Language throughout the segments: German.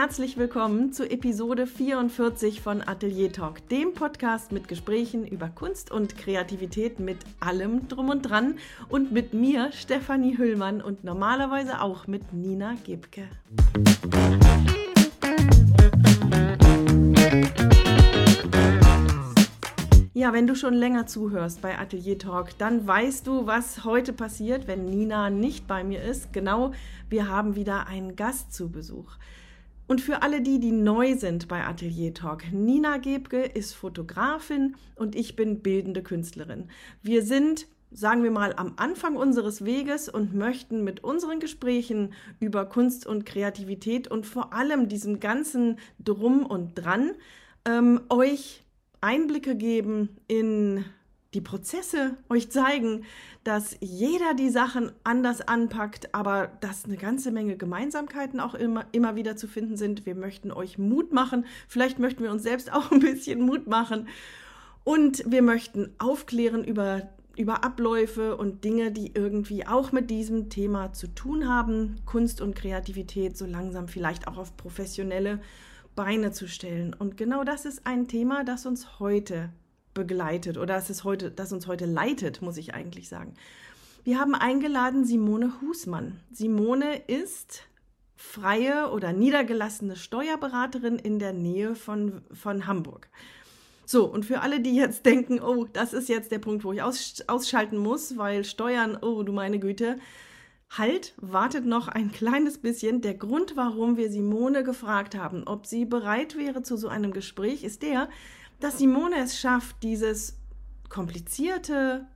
herzlich willkommen zu Episode 44 von Atelier Talk, dem Podcast mit Gesprächen über Kunst und Kreativität mit allem drum und dran und mit mir, Stefanie Hüllmann und normalerweise auch mit Nina Gebke. Ja, wenn du schon länger zuhörst bei Atelier Talk, dann weißt du, was heute passiert, wenn Nina nicht bei mir ist. Genau, wir haben wieder einen Gast zu Besuch. Und für alle die, die neu sind bei Atelier Talk, Nina Gebke ist Fotografin und ich bin bildende Künstlerin. Wir sind, sagen wir mal, am Anfang unseres Weges und möchten mit unseren Gesprächen über Kunst und Kreativität und vor allem diesem ganzen Drum und Dran ähm, euch Einblicke geben in die Prozesse, euch zeigen, dass jeder die Sachen anders anpackt, aber dass eine ganze Menge Gemeinsamkeiten auch immer, immer wieder zu finden sind. Wir möchten euch Mut machen. Vielleicht möchten wir uns selbst auch ein bisschen Mut machen. Und wir möchten aufklären über, über Abläufe und Dinge, die irgendwie auch mit diesem Thema zu tun haben. Kunst und Kreativität so langsam vielleicht auch auf professionelle Beine zu stellen. Und genau das ist ein Thema, das uns heute begleitet oder das, ist heute, das uns heute leitet, muss ich eigentlich sagen. Wir haben eingeladen Simone Husmann. Simone ist freie oder niedergelassene Steuerberaterin in der Nähe von, von Hamburg. So, und für alle, die jetzt denken, oh, das ist jetzt der Punkt, wo ich aus, ausschalten muss, weil Steuern, oh du meine Güte, Halt, wartet noch ein kleines bisschen. Der Grund, warum wir Simone gefragt haben, ob sie bereit wäre zu so einem Gespräch, ist der, dass Simone es schafft, dieses komplizierte,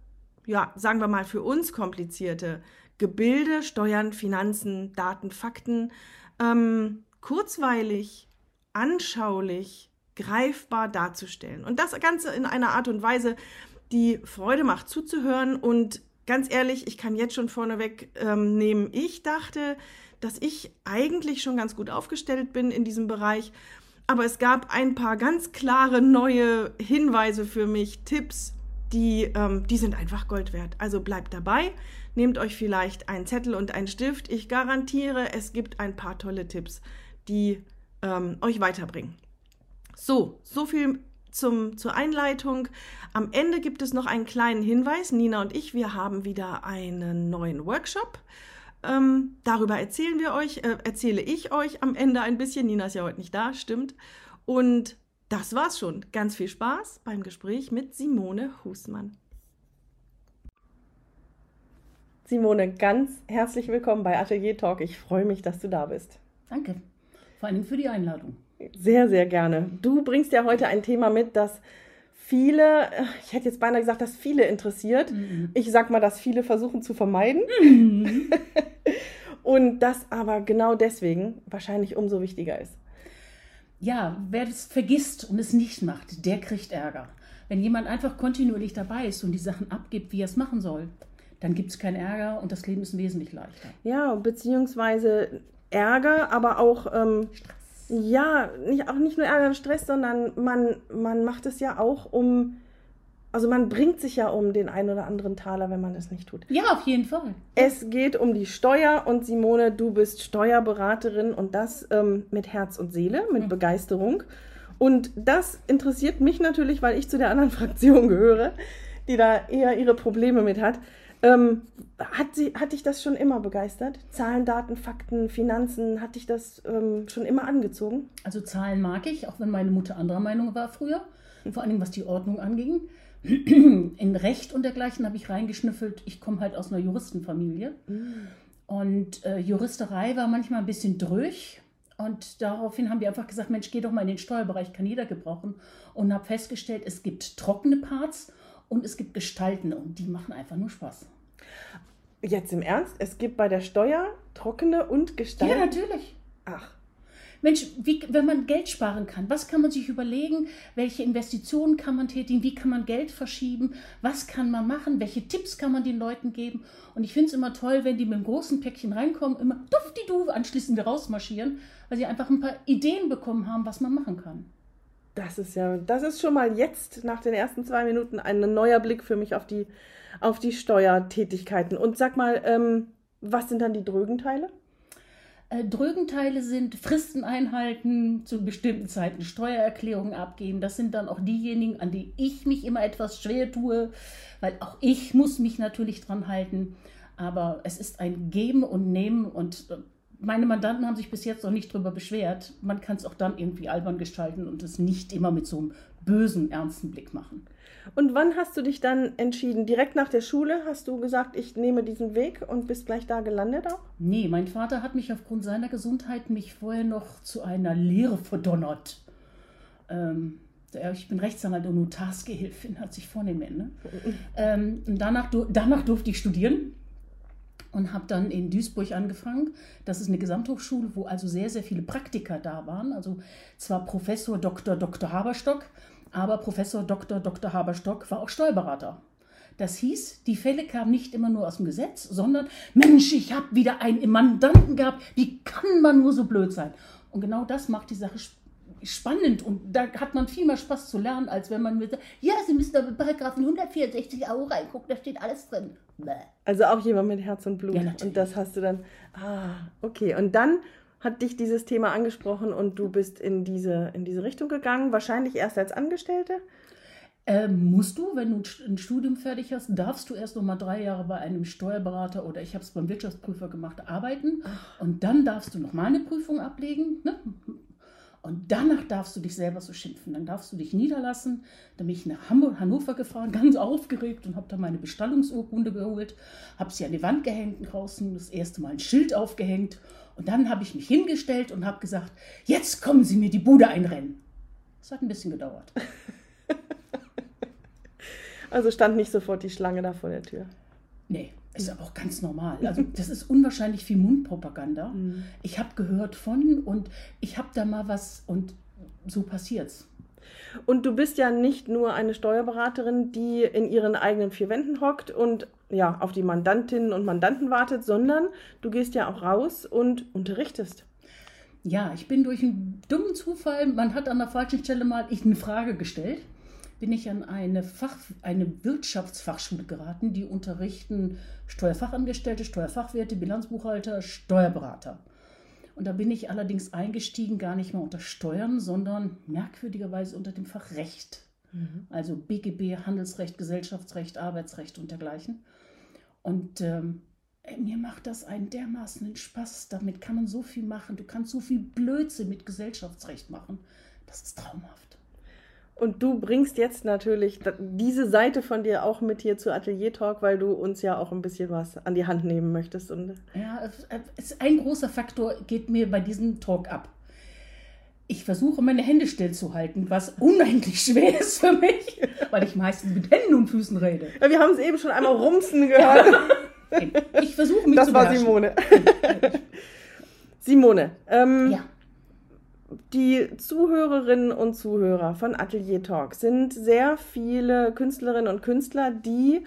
ja, sagen wir mal für uns komplizierte Gebilde, Steuern, Finanzen, Daten, Fakten, ähm, kurzweilig, anschaulich, greifbar darzustellen. Und das Ganze in einer Art und Weise, die Freude macht zuzuhören und ganz ehrlich, ich kann jetzt schon vorneweg ähm, nehmen, ich dachte, dass ich eigentlich schon ganz gut aufgestellt bin in diesem Bereich. Aber es gab ein paar ganz klare neue Hinweise für mich, Tipps, die, ähm, die sind einfach Gold wert. Also bleibt dabei, nehmt euch vielleicht einen Zettel und einen Stift. Ich garantiere, es gibt ein paar tolle Tipps, die ähm, euch weiterbringen. So, so viel zum, zur Einleitung. Am Ende gibt es noch einen kleinen Hinweis. Nina und ich, wir haben wieder einen neuen Workshop. Ähm, darüber erzählen wir euch, äh, erzähle ich euch am Ende ein bisschen. Nina ist ja heute nicht da, stimmt. Und das war's schon. Ganz viel Spaß beim Gespräch mit Simone Husmann. Simone, ganz herzlich willkommen bei Atelier Talk. Ich freue mich, dass du da bist. Danke. Vor allem für die Einladung. Sehr, sehr gerne. Du bringst ja heute ein Thema mit, das viele, ich hätte jetzt beinahe gesagt, dass viele interessiert. Mhm. Ich sag mal, dass viele versuchen zu vermeiden. Mhm. Und das aber genau deswegen wahrscheinlich umso wichtiger ist. Ja, wer das vergisst und es nicht macht, der kriegt Ärger. Wenn jemand einfach kontinuierlich dabei ist und die Sachen abgibt, wie er es machen soll, dann gibt es keinen Ärger und das Leben ist wesentlich leichter. Ja, beziehungsweise Ärger, aber auch ähm, ja, nicht, auch nicht nur Ärger und Stress, sondern man, man macht es ja auch um, also man bringt sich ja um den einen oder anderen Taler, wenn man es nicht tut. Ja, auf jeden Fall. Es geht um die Steuer und Simone, du bist Steuerberaterin und das ähm, mit Herz und Seele, mit mhm. Begeisterung. Und das interessiert mich natürlich, weil ich zu der anderen Fraktion gehöre, die da eher ihre Probleme mit hat. Ähm, hat, sie, hat dich das schon immer begeistert? Zahlen, Daten, Fakten, Finanzen, hat dich das ähm, schon immer angezogen? Also Zahlen mag ich, auch wenn meine Mutter anderer Meinung war früher, vor allem was die Ordnung anging. In Recht und dergleichen habe ich reingeschnüffelt. Ich komme halt aus einer Juristenfamilie. Mm. Und äh, Juristerei war manchmal ein bisschen dröch. Und daraufhin haben wir einfach gesagt, Mensch, geh doch mal in den Steuerbereich, kann jeder gebrauchen. Und habe festgestellt, es gibt trockene Parts und es gibt Gestalten und die machen einfach nur Spaß. Jetzt im Ernst? Es gibt bei der Steuer trockene und Gestalten? Ja, natürlich. Ach. Mensch, wie, wenn man Geld sparen kann, was kann man sich überlegen? Welche Investitionen kann man tätigen? Wie kann man Geld verschieben? Was kann man machen? Welche Tipps kann man den Leuten geben? Und ich finde es immer toll, wenn die mit einem großen Päckchen reinkommen, immer dufti-du anschließend rausmarschieren, weil sie einfach ein paar Ideen bekommen haben, was man machen kann. Das ist ja, das ist schon mal jetzt nach den ersten zwei Minuten ein neuer Blick für mich auf die, auf die Steuertätigkeiten. Und sag mal, ähm, was sind dann die drögen Teile? Äh, Drögenteile sind Fristen einhalten, zu bestimmten Zeiten Steuererklärungen abgeben. Das sind dann auch diejenigen, an die ich mich immer etwas schwer tue, weil auch ich muss mich natürlich dran halten. Aber es ist ein Geben und Nehmen und äh, meine Mandanten haben sich bis jetzt noch nicht darüber beschwert. Man kann es auch dann irgendwie albern gestalten und es nicht immer mit so einem bösen, ernsten Blick machen. Und wann hast du dich dann entschieden? Direkt nach der Schule hast du gesagt, ich nehme diesen Weg und bist gleich da gelandet auch? Nee, mein Vater hat mich aufgrund seiner Gesundheit mich vorher noch zu einer Lehre verdonnert. Ähm, ich bin Rechtsanwalt und Notarsgehilfin, hört sich vornehm an. Ne? ähm, danach, danach durfte ich studieren und habe dann in Duisburg angefangen. Das ist eine Gesamthochschule, wo also sehr, sehr viele Praktiker da waren. Also zwar Professor Dr. Dr. Haberstock, aber Professor Dr. Dr. Haberstock war auch Steuerberater. Das hieß, die Fälle kamen nicht immer nur aus dem Gesetz, sondern Mensch, ich habe wieder einen Mandanten gehabt, wie kann man nur so blöd sein? Und genau das macht die Sache spannend und da hat man viel mehr Spaß zu lernen, als wenn man mit, ja, Sie müssen da bei Paragraphen 164 Euro reingucken, da steht alles drin. Bäh. Also auch jemand mit Herz und Blut. Ja, und das hast du dann, ah, okay. Und dann hat dich dieses Thema angesprochen und du bist in diese, in diese Richtung gegangen, wahrscheinlich erst als Angestellte? Ähm, musst du, wenn du ein Studium fertig hast, darfst du erst noch mal drei Jahre bei einem Steuerberater oder ich habe es beim Wirtschaftsprüfer gemacht, arbeiten. Und dann darfst du noch mal eine Prüfung ablegen. Ne? Und danach darfst du dich selber so schimpfen. Dann darfst du dich niederlassen. Dann bin ich nach Hamburg, Hannover gefahren, ganz aufgeregt und habe da meine Bestallungsurkunde geholt, habe sie an die Wand gehängt draußen, das erste Mal ein Schild aufgehängt und dann habe ich mich hingestellt und habe gesagt, jetzt kommen Sie mir die Bude einrennen. Das hat ein bisschen gedauert. also stand nicht sofort die Schlange da vor der Tür. Nee, ist aber auch ganz normal. Also das ist unwahrscheinlich viel Mundpropaganda. Mhm. Ich habe gehört von und ich habe da mal was und so passiert's. Und du bist ja nicht nur eine Steuerberaterin, die in ihren eigenen vier Wänden hockt und ja, auf die Mandantinnen und Mandanten wartet, sondern du gehst ja auch raus und unterrichtest. Ja, ich bin durch einen dummen Zufall, man hat an der falschen Stelle mal ich eine Frage gestellt, bin ich an eine, Fach, eine Wirtschaftsfachschule geraten, die unterrichten Steuerfachangestellte, Steuerfachwirte, Bilanzbuchhalter, Steuerberater. Und da bin ich allerdings eingestiegen, gar nicht mehr unter Steuern, sondern merkwürdigerweise unter dem Fach Recht. Mhm. Also BGB, Handelsrecht, Gesellschaftsrecht, Arbeitsrecht und dergleichen. Und ähm, mir macht das einen dermaßen Spaß. Damit kann man so viel machen. Du kannst so viel Blödsinn mit Gesellschaftsrecht machen. Das ist traumhaft. Und du bringst jetzt natürlich diese Seite von dir auch mit hier zu Atelier Talk, weil du uns ja auch ein bisschen was an die Hand nehmen möchtest. Und ja, es, ein großer Faktor geht mir bei diesem Talk ab. Ich versuche meine Hände stillzuhalten, was unendlich schwer ist für mich, weil ich meistens mit Händen und Füßen rede. Ja, wir haben es eben schon einmal rumsen gehört. Ich versuche mich das zu Das war Simone. Simone, ähm, ja die Zuhörerinnen und Zuhörer von Atelier Talk sind sehr viele Künstlerinnen und Künstler, die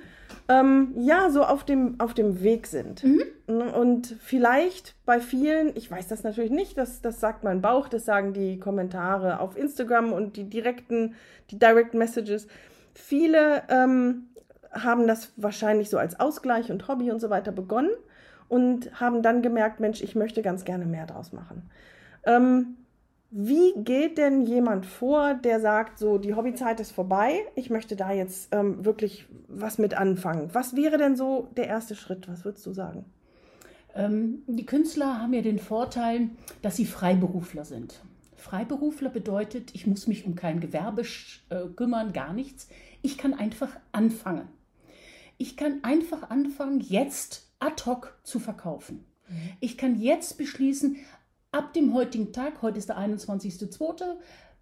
ähm, ja so auf dem, auf dem Weg sind. Mhm. Und vielleicht bei vielen, ich weiß das natürlich nicht, das, das sagt mein Bauch, das sagen die Kommentare auf Instagram und die direkten, die Direct Messages. Viele ähm, haben das wahrscheinlich so als Ausgleich und Hobby und so weiter begonnen und haben dann gemerkt, Mensch, ich möchte ganz gerne mehr draus machen. Ähm, wie geht denn jemand vor, der sagt, so die Hobbyzeit ist vorbei, ich möchte da jetzt ähm, wirklich was mit anfangen? Was wäre denn so der erste Schritt? Was würdest du sagen? Ähm, die Künstler haben ja den Vorteil, dass sie Freiberufler sind. Freiberufler bedeutet, ich muss mich um kein Gewerbe äh, kümmern, gar nichts. Ich kann einfach anfangen. Ich kann einfach anfangen, jetzt ad hoc zu verkaufen. Mhm. Ich kann jetzt beschließen, ab dem heutigen Tag, heute ist der 21.02.,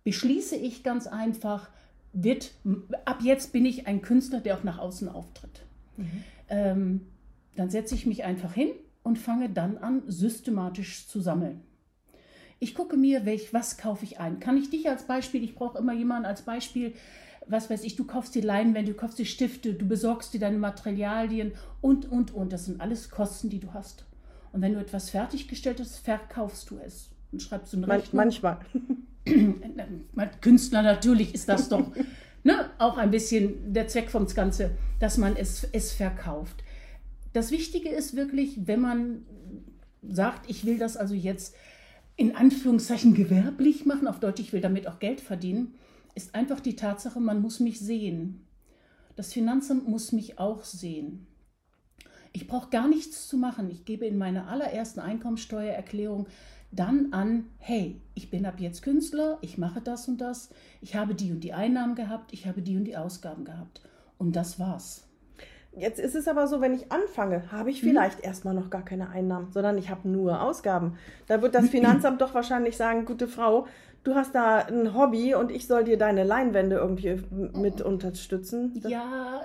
beschließe ich ganz einfach, wird, ab jetzt bin ich ein Künstler, der auch nach außen auftritt. Mhm. Ähm, dann setze ich mich einfach hin und fange dann an, systematisch zu sammeln. Ich gucke mir, welch, was kaufe ich ein. Kann ich dich als Beispiel, ich brauche immer jemanden als Beispiel, was weiß ich, du kaufst dir Leinwände, du kaufst dir Stifte, du besorgst dir deine Materialien und, und, und. Das sind alles Kosten, die du hast. Und wenn du etwas fertiggestellt hast, verkaufst du es und schreibst du eine Rechnung. Manchmal. Künstler, natürlich ist das doch ne, auch ein bisschen der Zweck vom Ganze, dass man es, es verkauft. Das Wichtige ist wirklich, wenn man sagt, ich will das also jetzt in Anführungszeichen gewerblich machen, auf Deutsch, ich will damit auch Geld verdienen, ist einfach die Tatsache, man muss mich sehen. Das Finanzamt muss mich auch sehen. Ich brauche gar nichts zu machen. Ich gebe in meiner allerersten Einkommensteuererklärung dann an, hey, ich bin ab jetzt Künstler, ich mache das und das, ich habe die und die Einnahmen gehabt, ich habe die und die Ausgaben gehabt. Und das war's. Jetzt ist es aber so, wenn ich anfange, habe ich mhm. vielleicht mhm. erstmal noch gar keine Einnahmen, sondern ich habe nur Ausgaben. Da wird das Finanzamt doch wahrscheinlich sagen, gute Frau, du hast da ein Hobby und ich soll dir deine Leinwände irgendwie mit unterstützen. Ja,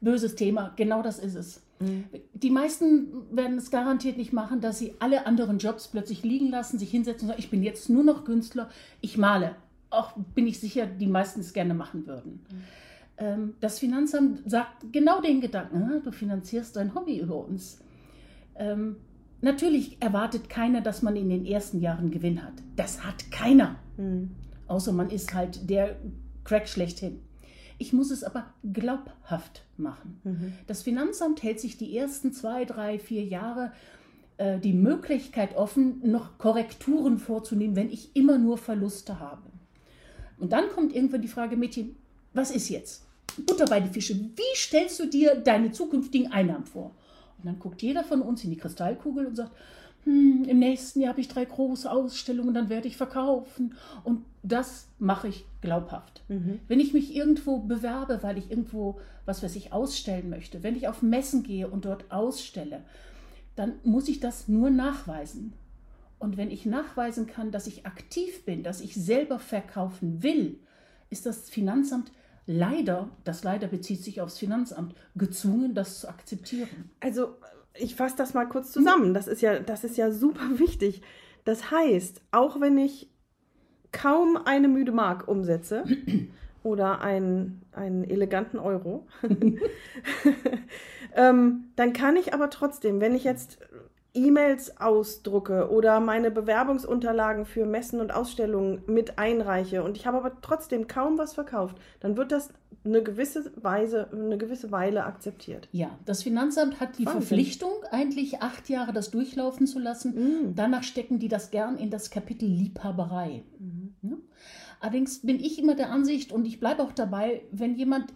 böses Thema, genau das ist es. Mhm. Die meisten werden es garantiert nicht machen, dass sie alle anderen Jobs plötzlich liegen lassen, sich hinsetzen und sagen, ich bin jetzt nur noch Künstler, ich male. Auch bin ich sicher, die meisten es gerne machen würden. Mhm. Ähm, das Finanzamt sagt genau den Gedanken, du finanzierst dein Hobby über uns. Ähm, natürlich erwartet keiner, dass man in den ersten Jahren Gewinn hat. Das hat keiner. Mhm. Außer man ist halt der Crack schlechthin. Ich muss es aber glaubhaft machen. Mhm. Das Finanzamt hält sich die ersten zwei, drei, vier Jahre äh, die Möglichkeit offen, noch Korrekturen vorzunehmen, wenn ich immer nur Verluste habe. Und dann kommt irgendwann die Frage, Mädchen, was ist jetzt? Butter bei die Fische. Wie stellst du dir deine zukünftigen Einnahmen vor? Und dann guckt jeder von uns in die Kristallkugel und sagt, hm, im nächsten Jahr habe ich drei große Ausstellungen, dann werde ich verkaufen. Und das mache ich glaubhaft. Mhm. Wenn ich mich irgendwo bewerbe, weil ich irgendwo, was weiß ich, ausstellen möchte, wenn ich auf Messen gehe und dort ausstelle, dann muss ich das nur nachweisen. Und wenn ich nachweisen kann, dass ich aktiv bin, dass ich selber verkaufen will, ist das Finanzamt leider, das leider bezieht sich aufs Finanzamt, gezwungen, das zu akzeptieren. Also ich fasse das mal kurz zusammen. Das ist ja, das ist ja super wichtig. Das heißt, auch wenn ich kaum eine müde Mark umsetze oder einen, einen eleganten Euro, ähm, dann kann ich aber trotzdem, wenn ich jetzt E-Mails ausdrucke oder meine Bewerbungsunterlagen für Messen und Ausstellungen mit einreiche und ich habe aber trotzdem kaum was verkauft, dann wird das eine gewisse Weise, eine gewisse Weile akzeptiert. Ja, das Finanzamt hat die Wahnsinn. Verpflichtung, eigentlich acht Jahre das durchlaufen zu lassen. Mhm. Danach stecken die das gern in das Kapitel Liebhaberei. Mhm. Ja? Allerdings bin ich immer der Ansicht und ich bleibe auch dabei, wenn jemand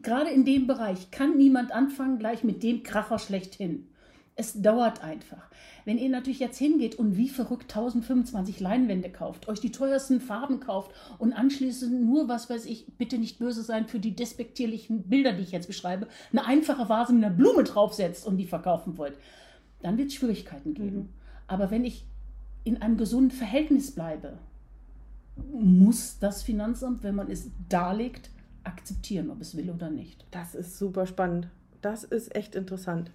gerade in dem Bereich kann niemand anfangen gleich mit dem Kracher schlechthin. Es dauert einfach. Wenn ihr natürlich jetzt hingeht und wie verrückt 1025 Leinwände kauft, euch die teuersten Farben kauft und anschließend nur, was weiß ich, bitte nicht böse sein für die despektierlichen Bilder, die ich jetzt beschreibe, eine einfache Vase mit einer Blume draufsetzt und die verkaufen wollt, dann wird es Schwierigkeiten geben. Mhm. Aber wenn ich in einem gesunden Verhältnis bleibe, muss das Finanzamt, wenn man es darlegt, akzeptieren, ob es will oder nicht. Das ist super spannend. Das ist echt interessant.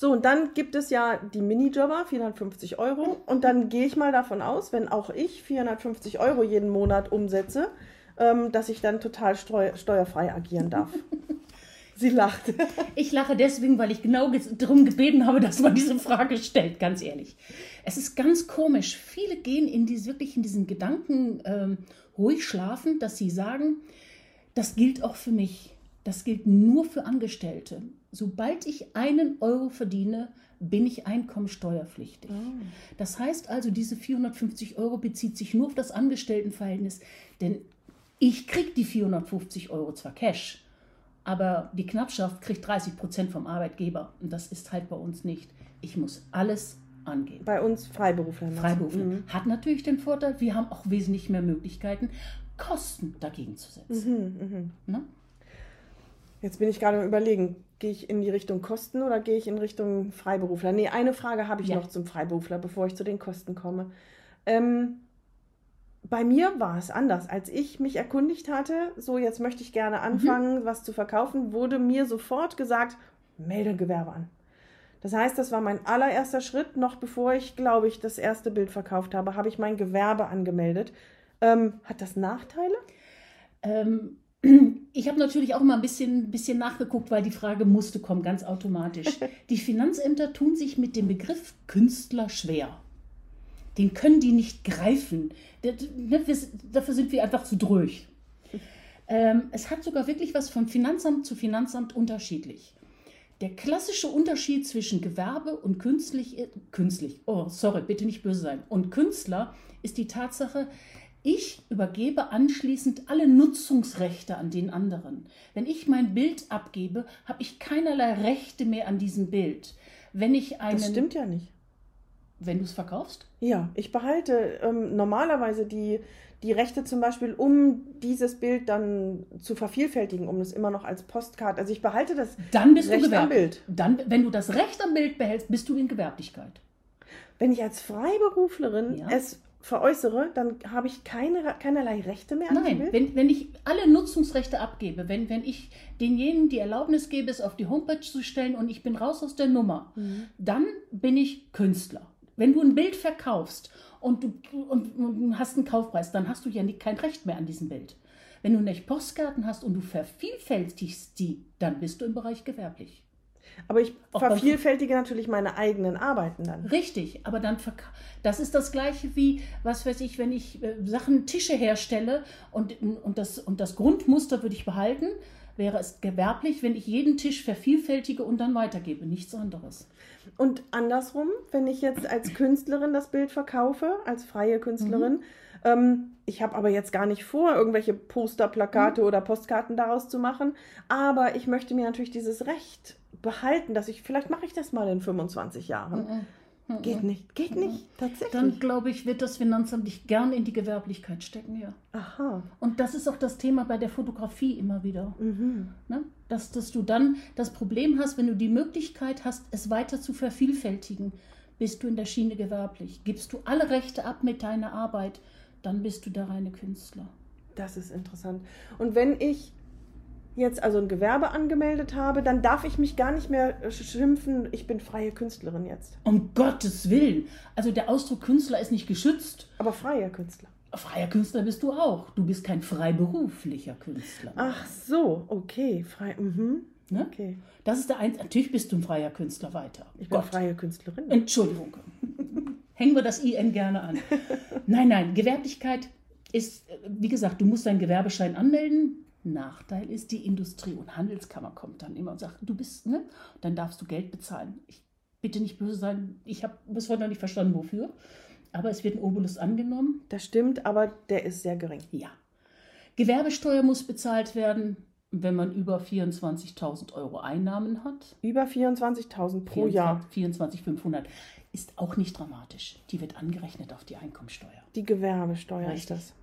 So, und dann gibt es ja die Minijobber, 450 Euro. Und dann gehe ich mal davon aus, wenn auch ich 450 Euro jeden Monat umsetze, ähm, dass ich dann total steuerfrei agieren darf. Sie lacht. Ich lache deswegen, weil ich genau darum gebeten habe, dass man diese Frage stellt, ganz ehrlich. Es ist ganz komisch. Viele gehen in diese, wirklich in diesen Gedanken ähm, ruhig schlafen, dass sie sagen, das gilt auch für mich. Das gilt nur für Angestellte. Sobald ich einen Euro verdiene, bin ich einkommensteuerpflichtig. Oh. Das heißt also, diese 450 Euro bezieht sich nur auf das Angestelltenverhältnis, denn ich kriege die 450 Euro zwar Cash, aber die Knappschaft kriegt 30 Prozent vom Arbeitgeber und das ist halt bei uns nicht. Ich muss alles angeben. Bei uns Freiberufler. Freiberufler. Mhm. Hat natürlich den Vorteil, wir haben auch wesentlich mehr Möglichkeiten, Kosten dagegen zu setzen. Mhm, mh. Jetzt bin ich gerade überlegen, gehe ich in die Richtung Kosten oder gehe ich in Richtung Freiberufler? Nee, eine Frage habe ich ja. noch zum Freiberufler, bevor ich zu den Kosten komme. Ähm, bei mir war es anders. Als ich mich erkundigt hatte, so jetzt möchte ich gerne anfangen, mhm. was zu verkaufen, wurde mir sofort gesagt, melde Gewerbe an. Das heißt, das war mein allererster Schritt. Noch bevor ich, glaube ich, das erste Bild verkauft habe, habe ich mein Gewerbe angemeldet. Ähm, hat das Nachteile? Ähm, ich habe natürlich auch mal ein bisschen, bisschen nachgeguckt, weil die Frage musste kommen, ganz automatisch. Die Finanzämter tun sich mit dem Begriff Künstler schwer. Den können die nicht greifen. Ne, dafür sind wir einfach zu dröch. Ähm, es hat sogar wirklich was von Finanzamt zu Finanzamt unterschiedlich. Der klassische Unterschied zwischen Gewerbe und künstlich, äh, künstlich, oh, sorry, bitte nicht böse sein, und Künstler ist die Tatsache, ich übergebe anschließend alle Nutzungsrechte an den anderen. Wenn ich mein Bild abgebe, habe ich keinerlei Rechte mehr an diesem Bild. Wenn ich einen, Das stimmt ja nicht. wenn du es verkaufst, Ja, ich behalte ähm, normalerweise die, die Rechte zum Beispiel, um dieses Bild dann zu vervielfältigen, um es immer noch als Postkarte. Also ich behalte das dann bist Recht du am gewerblich. Bild. Dann, wenn du das Recht am Bild behältst, bist du in Gewerblichkeit. Wenn ich als Freiberuflerin Ja. es veräußere, dann habe ich keine, keinerlei Rechte mehr Nein, Bild. wenn, wenn ich alle Nutzungsrechte abgebe, wenn, wenn ich denjenigen die Erlaubnis gebe, es auf die Homepage zu stellen und ich bin raus aus der Nummer, dann bin ich Künstler. Wenn du ein Bild verkaufst und du und, und hast einen Kaufpreis, dann hast du ja nicht, kein Recht mehr an diesem Bild. Wenn du nicht Postkarten hast und du vervielfältigst die, dann bist du im Bereich gewerblich. Aber ich Auch vervielfältige natürlich meine eigenen Arbeiten dann. Richtig, aber dann das ist das gleiche wie, was weiß ich, wenn ich äh, Sachen, Tische herstelle und, und, das, und das Grundmuster würde ich behalten, wäre es gewerblich, wenn ich jeden Tisch vervielfältige und dann weitergebe, nichts anderes. Und andersrum, wenn ich jetzt als Künstlerin das Bild verkaufe, als freie Künstlerin, ähm, ich habe aber jetzt gar nicht vor, irgendwelche Poster, Plakate oder Postkarten daraus zu machen, aber ich möchte mir natürlich dieses Recht behalten, dass ich, vielleicht mache ich das mal in 25 Jahren. Geht nicht, geht nicht, tatsächlich. Dann glaube ich, wird das Finanzamt dich gern in die Gewerblichkeit stecken, ja. Aha. Und das ist auch das Thema bei der Fotografie immer wieder. Mhm. Ne? Dass, dass du dann das Problem hast, wenn du die Möglichkeit hast, es weiter zu vervielfältigen, bist du in der Schiene gewerblich. Gibst du alle Rechte ab mit deiner Arbeit, dann bist du der reine Künstler. Das ist interessant. Und wenn ich jetzt also ein Gewerbe angemeldet habe, dann darf ich mich gar nicht mehr äh, schimpfen, ich bin freie Künstlerin jetzt. Um Gottes Willen. Also der Ausdruck Künstler ist nicht geschützt. Aber freier Künstler. Freier Künstler bist du auch. Du bist kein freiberuflicher Künstler. Ach so, okay, frei. Mhm. Ne? Okay. Das ist der Eins. Natürlich bist du ein freier Künstler weiter. Ich bin freie Künstlerin. Entschuldigung. Hängen wir das IN gerne an. Nein, nein, Gewerblichkeit ist, äh, wie gesagt, du musst deinen Gewerbeschein anmelden. Nachteil ist, die Industrie- und Handelskammer kommt dann immer und sagt, du bist, ne? Dann darfst du Geld bezahlen. Ich, bitte nicht böse sein, ich habe bis heute noch nicht verstanden, wofür. Aber es wird ein Obolus angenommen. Das stimmt, aber der ist sehr gering. Ja. Gewerbesteuer muss bezahlt werden, wenn man über 24.000 Euro Einnahmen hat. Über 24.000 pro Jahr. 24.500 ist auch nicht dramatisch. Die wird angerechnet auf die Einkommensteuer. Die Gewerbesteuer Richtig. ist das.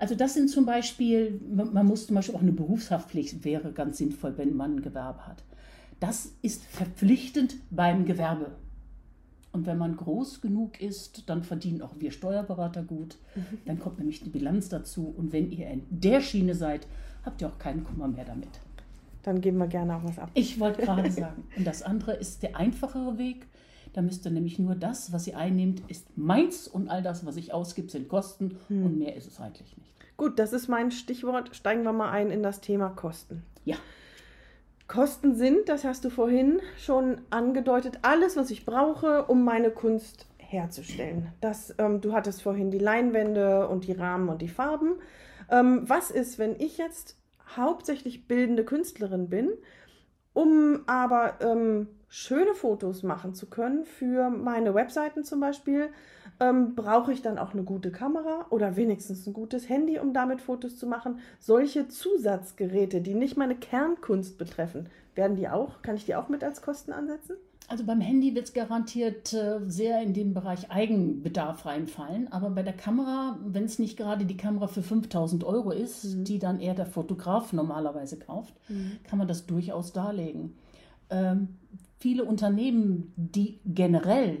Also das sind zum Beispiel, man muss zum Beispiel auch eine Berufshaftpflicht, wäre ganz sinnvoll, wenn man ein Gewerbe hat. Das ist verpflichtend beim Gewerbe. Und wenn man groß genug ist, dann verdienen auch wir Steuerberater gut. Dann kommt nämlich die Bilanz dazu. Und wenn ihr in der Schiene seid, habt ihr auch keinen Kummer mehr damit. Dann geben wir gerne auch was ab. Ich wollte gerade sagen. Und das andere ist der einfachere Weg. Da müsst ihr nämlich nur das, was ihr einnehmt, ist meins und all das, was ich ausgib, sind Kosten und mehr ist es eigentlich nicht. Gut, das ist mein Stichwort. Steigen wir mal ein in das Thema Kosten. Ja, Kosten sind, das hast du vorhin schon angedeutet, alles, was ich brauche, um meine Kunst herzustellen. Das, ähm, du hattest vorhin die Leinwände und die Rahmen und die Farben. Ähm, was ist, wenn ich jetzt hauptsächlich bildende Künstlerin bin, um aber ähm, schöne Fotos machen zu können für meine Webseiten zum Beispiel, ähm, brauche ich dann auch eine gute Kamera oder wenigstens ein gutes Handy, um damit Fotos zu machen. Solche Zusatzgeräte, die nicht meine Kernkunst betreffen, werden die auch, kann ich die auch mit als Kosten ansetzen? Also beim Handy wird es garantiert äh, sehr in den Bereich Eigenbedarf reinfallen. Aber bei der Kamera, wenn es nicht gerade die Kamera für 5000 Euro ist, die dann eher der Fotograf normalerweise kauft, kann man das durchaus darlegen. Ähm, viele Unternehmen, die generell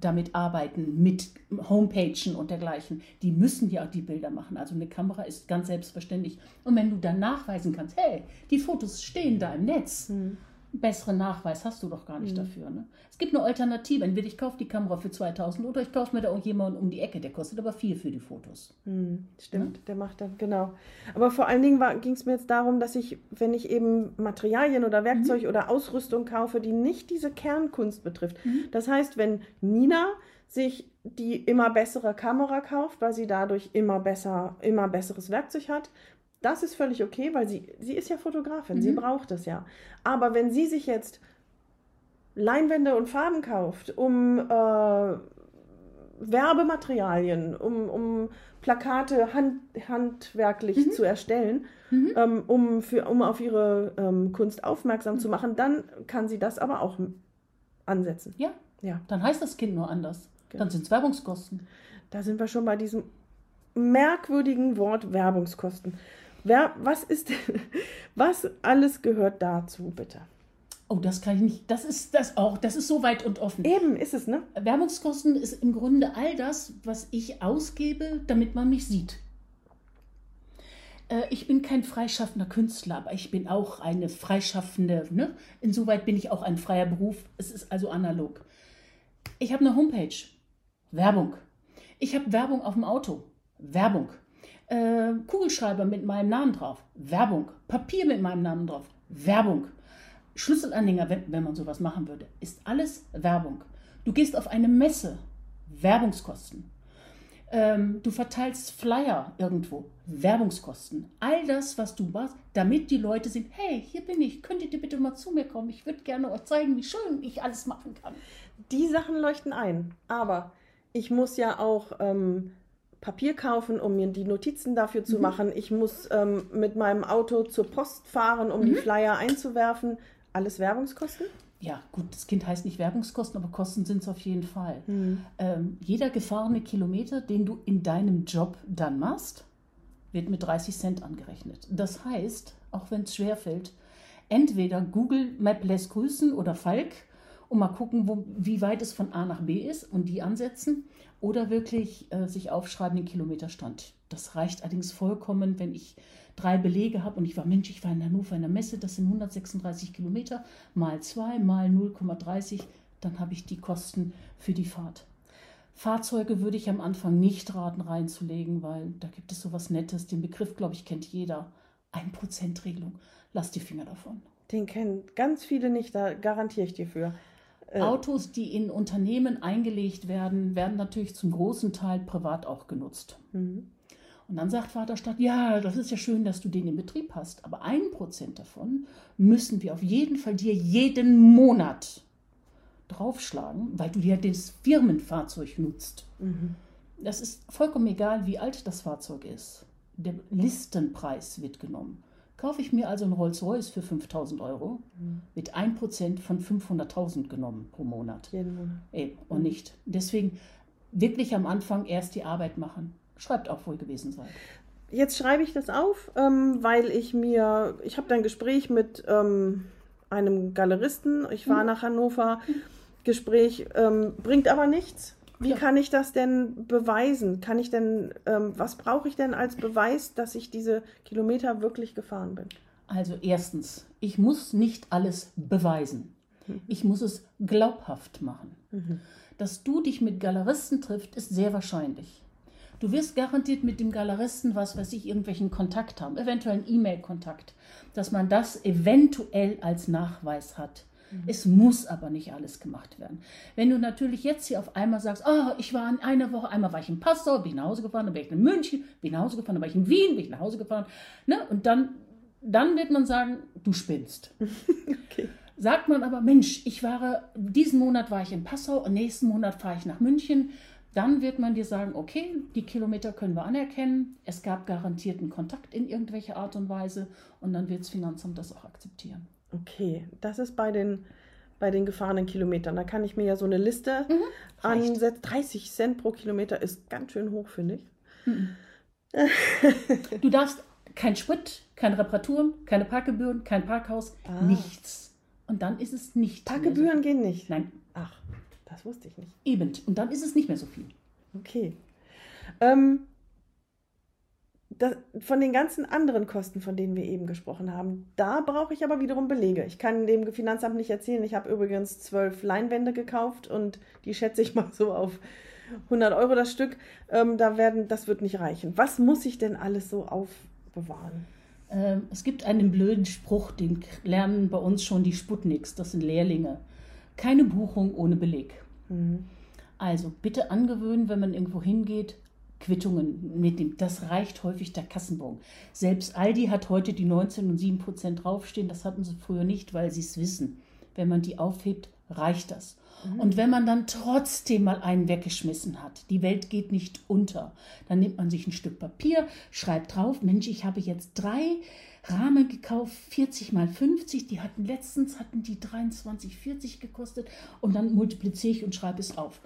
damit arbeiten, mit Homepagen und dergleichen, die müssen ja auch die Bilder machen. Also eine Kamera ist ganz selbstverständlich. Und wenn du dann nachweisen kannst, hey, die Fotos stehen da im Netz, einen besseren Nachweis hast du doch gar nicht dafür. Ne? Es gibt eine Alternative. Entweder ich kaufe die Kamera für 2000 oder ich kaufe mir da auch jemanden um die Ecke, der kostet aber viel für die Fotos. Hm, stimmt, der macht dann, genau. Aber vor allen Dingen ging es mir jetzt darum, dass ich, wenn ich eben Materialien oder Werkzeug oder Ausrüstung kaufe, die nicht diese Kernkunst betrifft. Das heißt, wenn Nina sich die immer bessere Kamera kauft, weil sie dadurch immer besser, immer besseres Werkzeug hat, Das ist völlig okay, weil sie, sie ist ja Fotografin, mhm. sie braucht es ja. Aber wenn sie sich jetzt Leinwände und Farben kauft, um äh, Werbematerialien, um, um Plakate hand, handwerklich mhm. zu erstellen, mhm. ähm, um, für, um auf ihre ähm, Kunst aufmerksam zu machen, dann kann sie das aber auch ansetzen. Ja. ja. Dann heißt das Kind nur anders. Genau. Dann sind es Werbungskosten. Da sind wir schon bei diesem merkwürdigen Wort Werbungskosten. Wer, was ist, was alles gehört dazu, bitte? Oh, das kann ich nicht. Das ist das auch. Das ist so weit und offen. Eben ist es, ne? Werbungskosten ist im Grunde all das, was ich ausgebe, damit man mich sieht. Äh, ich bin kein freischaffender Künstler, aber ich bin auch eine freischaffende. Ne? Insoweit bin ich auch ein freier Beruf. Es ist also analog. Ich habe eine Homepage. Werbung. Ich habe Werbung auf dem Auto. Werbung. Äh, Kugelschreiber mit meinem Namen drauf. Werbung. Papier mit meinem Namen drauf. Werbung. Schlüsselanhänger, wenn, wenn man sowas machen würde, ist alles Werbung. Du gehst auf eine Messe, Werbungskosten. Ähm, du verteilst Flyer irgendwo, Werbungskosten. All das, was du machst, damit die Leute sehen, hey, hier bin ich, könntet ihr bitte mal zu mir kommen? Ich würde gerne euch zeigen, wie schön ich alles machen kann. Die Sachen leuchten ein, aber ich muss ja auch ähm, Papier kaufen, um mir die Notizen dafür zu mhm. machen. Ich muss ähm, mit meinem Auto zur Post fahren, um mhm. die Flyer einzuwerfen. Alles Werbungskosten? Ja, gut, das Kind heißt nicht Werbungskosten, aber Kosten sind es auf jeden Fall. Mhm. Ähm, jeder gefahrene Kilometer, den du in deinem Job dann machst, wird mit 30 Cent angerechnet. Das heißt, auch wenn es schwerfällt, entweder Google Map lässt grüßen oder Falk und mal gucken, wo, wie weit es von A nach B ist und die ansetzen oder wirklich äh, sich aufschreiben den Kilometerstand. Das reicht allerdings vollkommen, wenn ich drei Belege habe und ich war Mensch, ich war in Hannover in der Messe, das sind 136 Kilometer mal 2 mal 0,30, dann habe ich die Kosten für die Fahrt. Fahrzeuge würde ich am Anfang nicht raten reinzulegen, weil da gibt es sowas Nettes. Den Begriff, glaube ich, kennt jeder. 1%-Regelung. Lass die Finger davon. Den kennen ganz viele nicht, da garantiere ich dir für. Äh, Autos, die in Unternehmen eingelegt werden, werden natürlich zum großen Teil privat auch genutzt. Mhm. Und dann sagt Vaterstadt, ja, das ist ja schön, dass du den in Betrieb hast, aber ein Prozent davon müssen wir auf jeden Fall dir jeden Monat draufschlagen, weil du ja das Firmenfahrzeug nutzt. Mhm. Das ist vollkommen egal, wie alt das Fahrzeug ist. Der Listenpreis wird genommen. Kaufe ich mir also einen Rolls-Royce für 5000 Euro, mhm. wird 1% von 500.000 genommen pro Monat. Jeden Monat. Und nicht. Deswegen wirklich am Anfang erst die Arbeit machen schreibt auch wohl gewesen sein. Jetzt schreibe ich das auf, ähm, weil ich mir, ich habe ein Gespräch mit ähm, einem Galeristen, ich fahre mhm. nach Hannover, Gespräch ähm, bringt aber nichts. Wie ja. kann ich das denn beweisen? Kann ich denn, ähm, was brauche ich denn als Beweis, dass ich diese Kilometer wirklich gefahren bin? Also erstens, ich muss nicht alles beweisen. Mhm. Ich muss es glaubhaft machen. Mhm. Dass du dich mit Galeristen triffst, ist sehr wahrscheinlich. Du wirst garantiert mit dem Galeristen, was weiß ich, irgendwelchen Kontakt haben, eventuell einen E-Mail-Kontakt, dass man das eventuell als Nachweis hat. Mhm. Es muss aber nicht alles gemacht werden. Wenn du natürlich jetzt hier auf einmal sagst, oh, ich war in einer Woche, einmal war ich in Passau, bin nach Hause gefahren, dann bin ich in München, bin nach Hause gefahren, dann war ich in Wien, bin ich nach Hause gefahren, ne? und dann, dann wird man sagen, du spinnst. okay. Sagt man aber, Mensch, ich war, diesen Monat war ich in Passau und nächsten Monat fahre ich nach München, dann wird man dir sagen, okay, die Kilometer können wir anerkennen, es gab garantierten Kontakt in irgendwelcher Art und Weise und dann wird das Finanzamt das auch akzeptieren. Okay, das ist bei den, bei den gefahrenen Kilometern. Da kann ich mir ja so eine Liste mhm, ansetzen. 30 Cent pro Kilometer ist ganz schön hoch, finde ich. Mhm. du darfst kein Sprit, keine Reparaturen, keine Parkgebühren, kein Parkhaus, ah. nichts. Und dann ist es nicht. Parkgebühren so. gehen nicht. Nein. Ach. Das wusste ich nicht. Eben. Und dann ist es nicht mehr so viel. Okay. Ähm, das, von den ganzen anderen Kosten, von denen wir eben gesprochen haben, da brauche ich aber wiederum Belege. Ich kann dem Finanzamt nicht erzählen, ich habe übrigens zwölf Leinwände gekauft und die schätze ich mal so auf 100 Euro das Stück. Ähm, da werden, das wird nicht reichen. Was muss ich denn alles so aufbewahren? Ähm, es gibt einen blöden Spruch, den lernen bei uns schon die Sputniks, das sind Lehrlinge. Keine Buchung ohne Beleg. Mhm. Also bitte angewöhnen, wenn man irgendwo hingeht, Quittungen mitnehmen. Das reicht häufig der Kassenbon. Selbst Aldi hat heute die 19 und 7 Prozent draufstehen. Das hatten sie früher nicht, weil sie es wissen. Wenn man die aufhebt, reicht das. Mhm. Und wenn man dann trotzdem mal einen weggeschmissen hat, die Welt geht nicht unter, dann nimmt man sich ein Stück Papier, schreibt drauf, Mensch, ich habe jetzt drei Rahmen gekauft, 40 mal 50, die hatten letztens hatten die 23,40 gekostet und dann multipliziere ich und schreibe es auf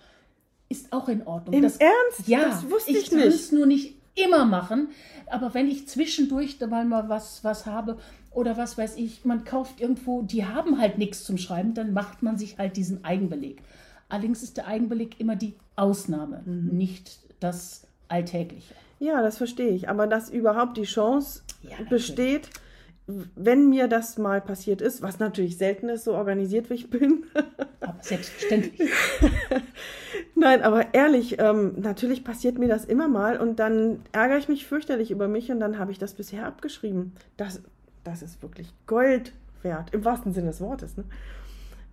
ist auch in Ordnung. Im das, Ernst? Ja, das wusste ich, ich nicht. Ich kann es nur nicht immer machen. Aber wenn ich zwischendurch mal was, was habe oder was weiß ich, man kauft irgendwo, die haben halt nichts zum Schreiben, dann macht man sich halt diesen Eigenbeleg. Allerdings ist der Eigenbeleg immer die Ausnahme, mhm. nicht das Alltägliche. Ja, das verstehe ich. Aber dass überhaupt die Chance ja, besteht, wenn mir das mal passiert ist, was natürlich selten ist, so organisiert wie ich bin. Aber selbstverständlich. Nein, aber ehrlich, ähm, natürlich passiert mir das immer mal und dann ärgere ich mich fürchterlich über mich und dann habe ich das bisher abgeschrieben. Das, das ist wirklich Gold wert, im wahrsten Sinne des Wortes. Ne?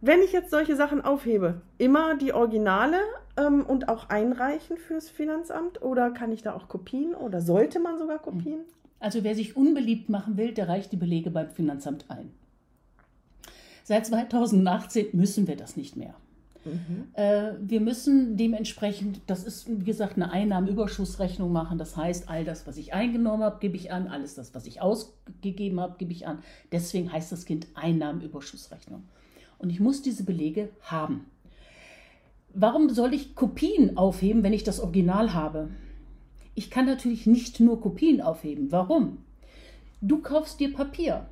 Wenn ich jetzt solche Sachen aufhebe, immer die Originale ähm, und auch einreichen fürs Finanzamt oder kann ich da auch Kopien oder sollte man sogar Kopien? Also wer sich unbeliebt machen will, der reicht die Belege beim Finanzamt ein. Seit 2018 müssen wir das nicht mehr. Mhm. Äh, wir müssen dementsprechend, das ist wie gesagt eine Einnahmenüberschussrechnung machen. Das heißt, all das, was ich eingenommen habe, gebe ich an, alles das, was ich ausgegeben habe, gebe ich an. Deswegen heißt das Kind Einnahmenüberschussrechnung. Und ich muss diese Belege haben. Warum soll ich Kopien aufheben, wenn ich das Original habe? Ich kann natürlich nicht nur Kopien aufheben. Warum? Du kaufst dir Papier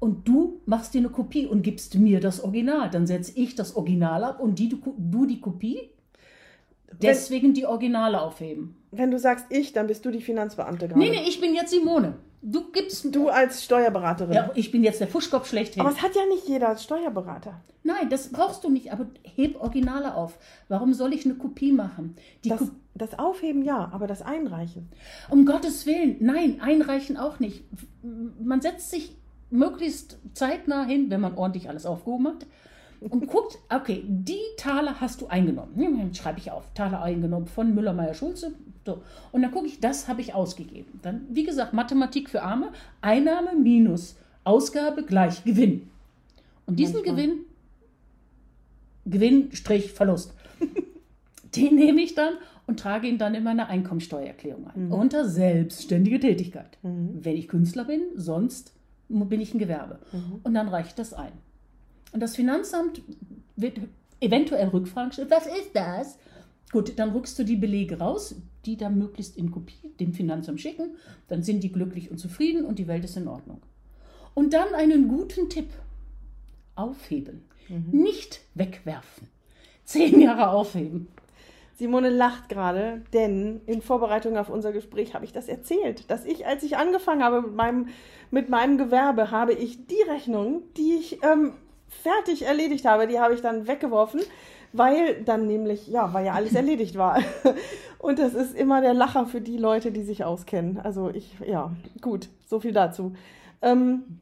und du machst dir eine Kopie und gibst mir das Original. Dann setze ich das Original ab und die, du, du die Kopie. Deswegen wenn, die Originale aufheben. Wenn du sagst ich, dann bist du die Finanzbeamte gerade. Nee, nee, ich bin jetzt Simone. Du gibst. Du als Steuerberaterin. Ja, ich bin jetzt der Fuschkopf schlechthin. Aber es hat ja nicht jeder als Steuerberater. Nein, das brauchst du nicht, aber heb Originale auf. Warum soll ich eine Kopie machen? Das, Ko das, Aufheben ja, aber das Einreichen. Um Gottes Willen, nein, einreichen auch nicht. Man setzt sich möglichst zeitnah hin, wenn man ordentlich alles aufgehoben hat. Und guckt, okay, die Taler hast du eingenommen. Schreibe ich auf, Taler eingenommen von Müller-Meyer-Schulze, so. Und dann gucke ich, das habe ich ausgegeben. Dann, wie gesagt, Mathematik für Arme, Einnahme minus Ausgabe gleich Gewinn. Und diesen Manchmal. Gewinn, Gewinn, Strich, Verlust, den nehme ich dann und trage ihn dann in meine Einkommensteuererklärung ein. Mhm. Unter selbstständige Tätigkeit. Mhm. Wenn ich Künstler bin, sonst bin ich ein Gewerbe. Mhm. Und dann reicht das ein. Und das Finanzamt wird eventuell Rückfragen stellen. Was ist das? Gut, dann rückst du die Belege raus, die dann möglichst in Kopie dem Finanzamt schicken. Dann sind die glücklich und zufrieden und die Welt ist in Ordnung. Und dann einen guten Tipp. Aufheben. Mhm. Nicht wegwerfen. Zehn Jahre aufheben. Simone lacht gerade, denn in Vorbereitung auf unser Gespräch habe ich das erzählt, dass ich, als ich angefangen habe mit meinem, mit meinem Gewerbe, habe ich die Rechnung, die ich ähm, fertig erledigt habe, die habe ich dann weggeworfen, weil dann nämlich, ja, weil ja alles erledigt war. Und das ist immer der Lacher für die Leute, die sich auskennen. Also ich, ja, gut, so viel dazu. Ähm,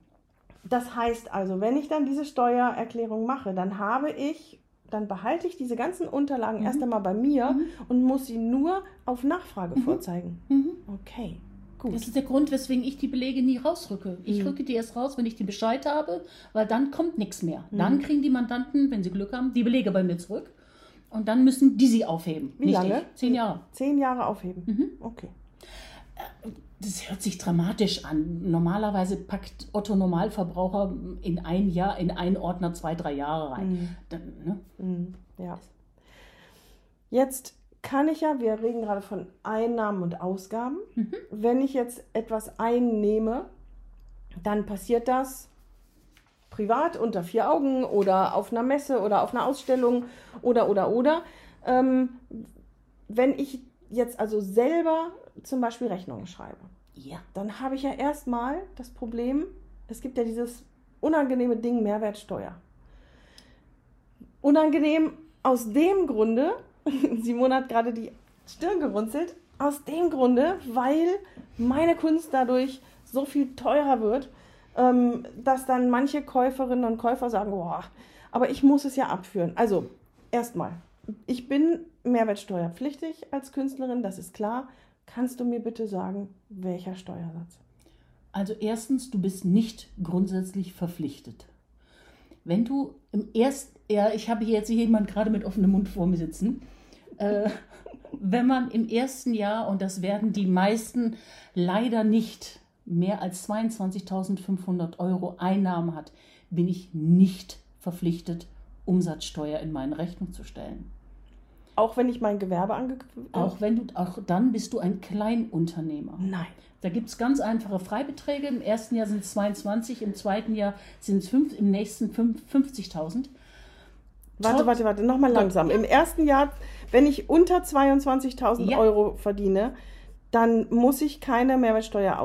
das heißt also, wenn ich dann diese Steuererklärung mache, dann habe ich, dann behalte ich diese ganzen Unterlagen mhm. erst einmal bei mir mhm. und muss sie nur auf Nachfrage mhm. vorzeigen. Mhm. Okay. Gut. Das ist der Grund, weswegen ich die Belege nie rausrücke. Ich mhm. rücke die erst raus, wenn ich die Bescheid habe, weil dann kommt nichts mehr. Mhm. Dann kriegen die Mandanten, wenn sie Glück haben, die Belege bei mir zurück. Und dann müssen die sie aufheben. Wie lange? Ich. Zehn Jahre. Zehn Jahre aufheben. Mhm. Okay. Äh, das hört sich dramatisch an. Normalerweise packt Otto Normalverbraucher in ein Jahr, in einen Ordner zwei, drei Jahre rein. Mhm. Dann, ne? Mhm. Ja. Jetzt kann ich ja, wir reden gerade von Einnahmen und Ausgaben. Mhm. Wenn ich jetzt etwas einnehme, dann passiert das privat unter vier Augen oder auf einer Messe oder auf einer Ausstellung oder oder oder. Ähm, wenn ich jetzt also selber zum Beispiel Rechnungen schreibe, ja. dann habe ich ja erstmal das Problem, es gibt ja dieses unangenehme Ding Mehrwertsteuer. Unangenehm aus dem Grunde, Simone hat gerade die Stirn gerunzelt. Aus dem Grunde, weil meine Kunst dadurch so viel teurer wird, ähm, dass dann manche Käuferinnen und Käufer sagen, boah, aber ich muss es ja abführen. Also, erstmal, ich bin mehrwertsteuerpflichtig als Künstlerin, das ist klar. Kannst du mir bitte sagen, welcher Steuersatz? Also erstens, du bist nicht grundsätzlich verpflichtet. Wenn du im ersten, ja, ich habe hier jetzt jemand gerade mit offenem Mund vor mir sitzen, äh, wenn man im ersten Jahr, und das werden die meisten leider nicht, mehr als 22.500 Euro Einnahmen hat, bin ich nicht verpflichtet, Umsatzsteuer in meine Rechnung zu stellen. Auch wenn ich mein Gewerbe angegeben Auch wenn du, auch dann bist du ein Kleinunternehmer. Nein. Da gibt es ganz einfache Freibeträge. Im ersten Jahr sind es 22, im zweiten Jahr sind es 5, im nächsten 50.000. Warte, warte, warte, nochmal langsam. Im ersten Jahr, wenn ich unter 22.000 Ja. Euro verdiene, dann muss ich keine Mehrwertsteuer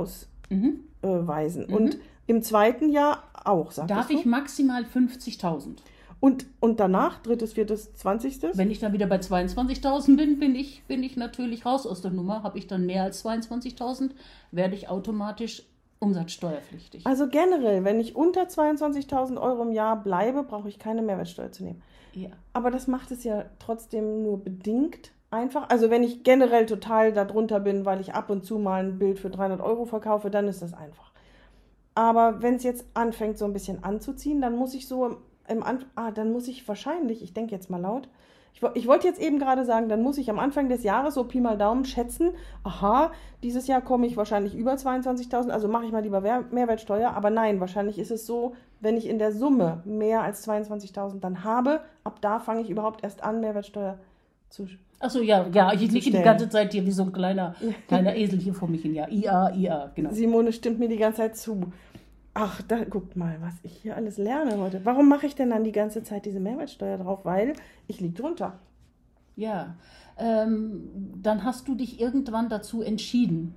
Mhm. ausweisen. Und im zweiten Jahr auch, sagst Darf ich maximal 50.000. Und, und danach, drittes, viertes, zwanzigstes? Wenn ich dann wieder bei 22.000 bin, bin ich, bin ich natürlich raus aus der Nummer. Habe ich dann mehr als 22.000, werde ich automatisch umsatzsteuerpflichtig. Also generell, wenn ich unter 22.000 Euro im Jahr bleibe, brauche ich keine Mehrwertsteuer zu nehmen. Ja. Aber das macht es ja trotzdem nur bedingt einfach. Also wenn ich generell total darunter bin, weil ich ab und zu mal ein Bild für 300 Euro verkaufe, dann ist das einfach. Aber wenn es jetzt anfängt so ein bisschen anzuziehen, dann muss ich so im, im An ah, dann muss ich wahrscheinlich, ich denke jetzt mal laut, ich, ich wollte jetzt eben gerade sagen, dann muss ich am Anfang des Jahres so Pi mal Daumen schätzen, aha, dieses Jahr komme ich wahrscheinlich über 22.000, also mache ich mal lieber Wer- Mehrwertsteuer. Aber nein, wahrscheinlich ist es so, wenn ich in der Summe mehr als 22.000 dann habe, ab da fange ich überhaupt erst an, Mehrwertsteuer zu. Achso, ja, ja, ich liege die ganze Zeit hier wie so ein kleiner, kleiner Esel hier vor mich hin. Ja, IA, IA, genau. Simone stimmt mir die ganze Zeit zu. Ach, da guckt mal, was ich hier alles lerne heute. Warum mache ich denn dann die ganze Zeit diese Mehrwertsteuer drauf? Weil ich liege drunter. Ja, ähm, dann hast du dich irgendwann dazu entschieden.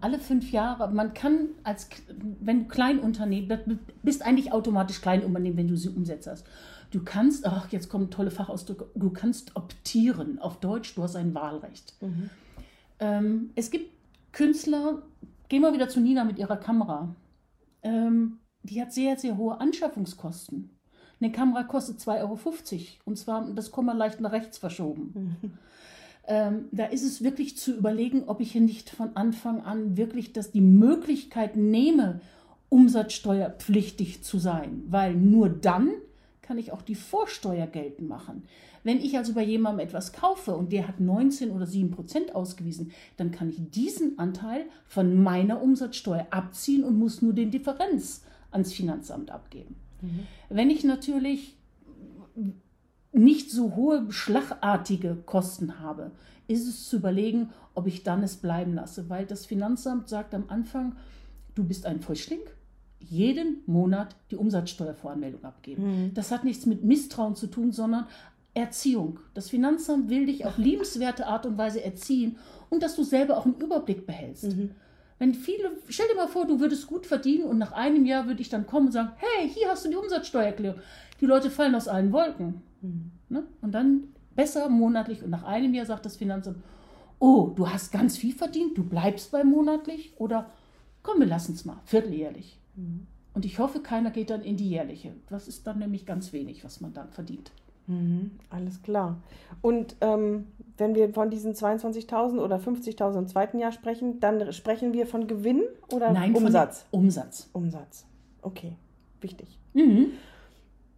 Alle fünf Jahre, man kann als, wenn du Kleinunternehmen, du bist eigentlich automatisch Kleinunternehmen, wenn du sie Umsätze hast. Du kannst, ach, jetzt kommen tolle Fachausdrücke, du kannst optieren. Auf Deutsch, du hast ein Wahlrecht. Ähm, es gibt Künstler, gehen wir wieder zu Nina mit ihrer Kamera. Ähm, die hat sehr, sehr hohe Anschaffungskosten. Eine Kamera kostet 2,50 Euro und zwar das Komma leicht nach rechts verschoben. Ähm, da ist es wirklich zu überlegen, ob ich hier nicht von Anfang an wirklich das, die Möglichkeit nehme, umsatzsteuerpflichtig zu sein, weil nur dann kann ich auch die Vorsteuer geltend machen. Wenn ich also bei jemandem etwas kaufe und der hat 19 oder 7 Prozent ausgewiesen, dann kann ich diesen Anteil von meiner Umsatzsteuer abziehen und muss nur den Differenz ans Finanzamt abgeben. Wenn ich natürlich nicht so hohe schlagartige Kosten habe, ist es zu überlegen, ob ich dann es bleiben lasse, weil das Finanzamt sagt am Anfang, du bist ein Frischling, jeden Monat die Umsatzsteuervoranmeldung abgeben. Das hat nichts mit Misstrauen zu tun, sondern Erziehung. Das Finanzamt will dich auf liebenswerte Art und Weise erziehen und dass du selber auch einen Überblick behältst. Wenn viele, stell dir mal vor, du würdest gut verdienen und nach einem Jahr würde ich dann kommen und sagen, hey, hier hast du die Umsatzsteuererklärung. Die Leute fallen aus allen Wolken. Ne? Und dann besser monatlich und nach einem Jahr sagt das Finanzamt, oh, du hast ganz viel verdient, du bleibst bei monatlich oder komm, wir lassen es mal, vierteljährlich. Und ich hoffe, keiner geht dann in die jährliche. Das ist dann nämlich ganz wenig, was man dann verdient. Mhm, alles klar. Und ähm, wenn wir von diesen 22.000 oder 50.000 im zweiten Jahr sprechen, dann sprechen wir von Gewinn oder Nein, von- Umsatz? Umsatz. Umsatz. Okay, wichtig. Mhm.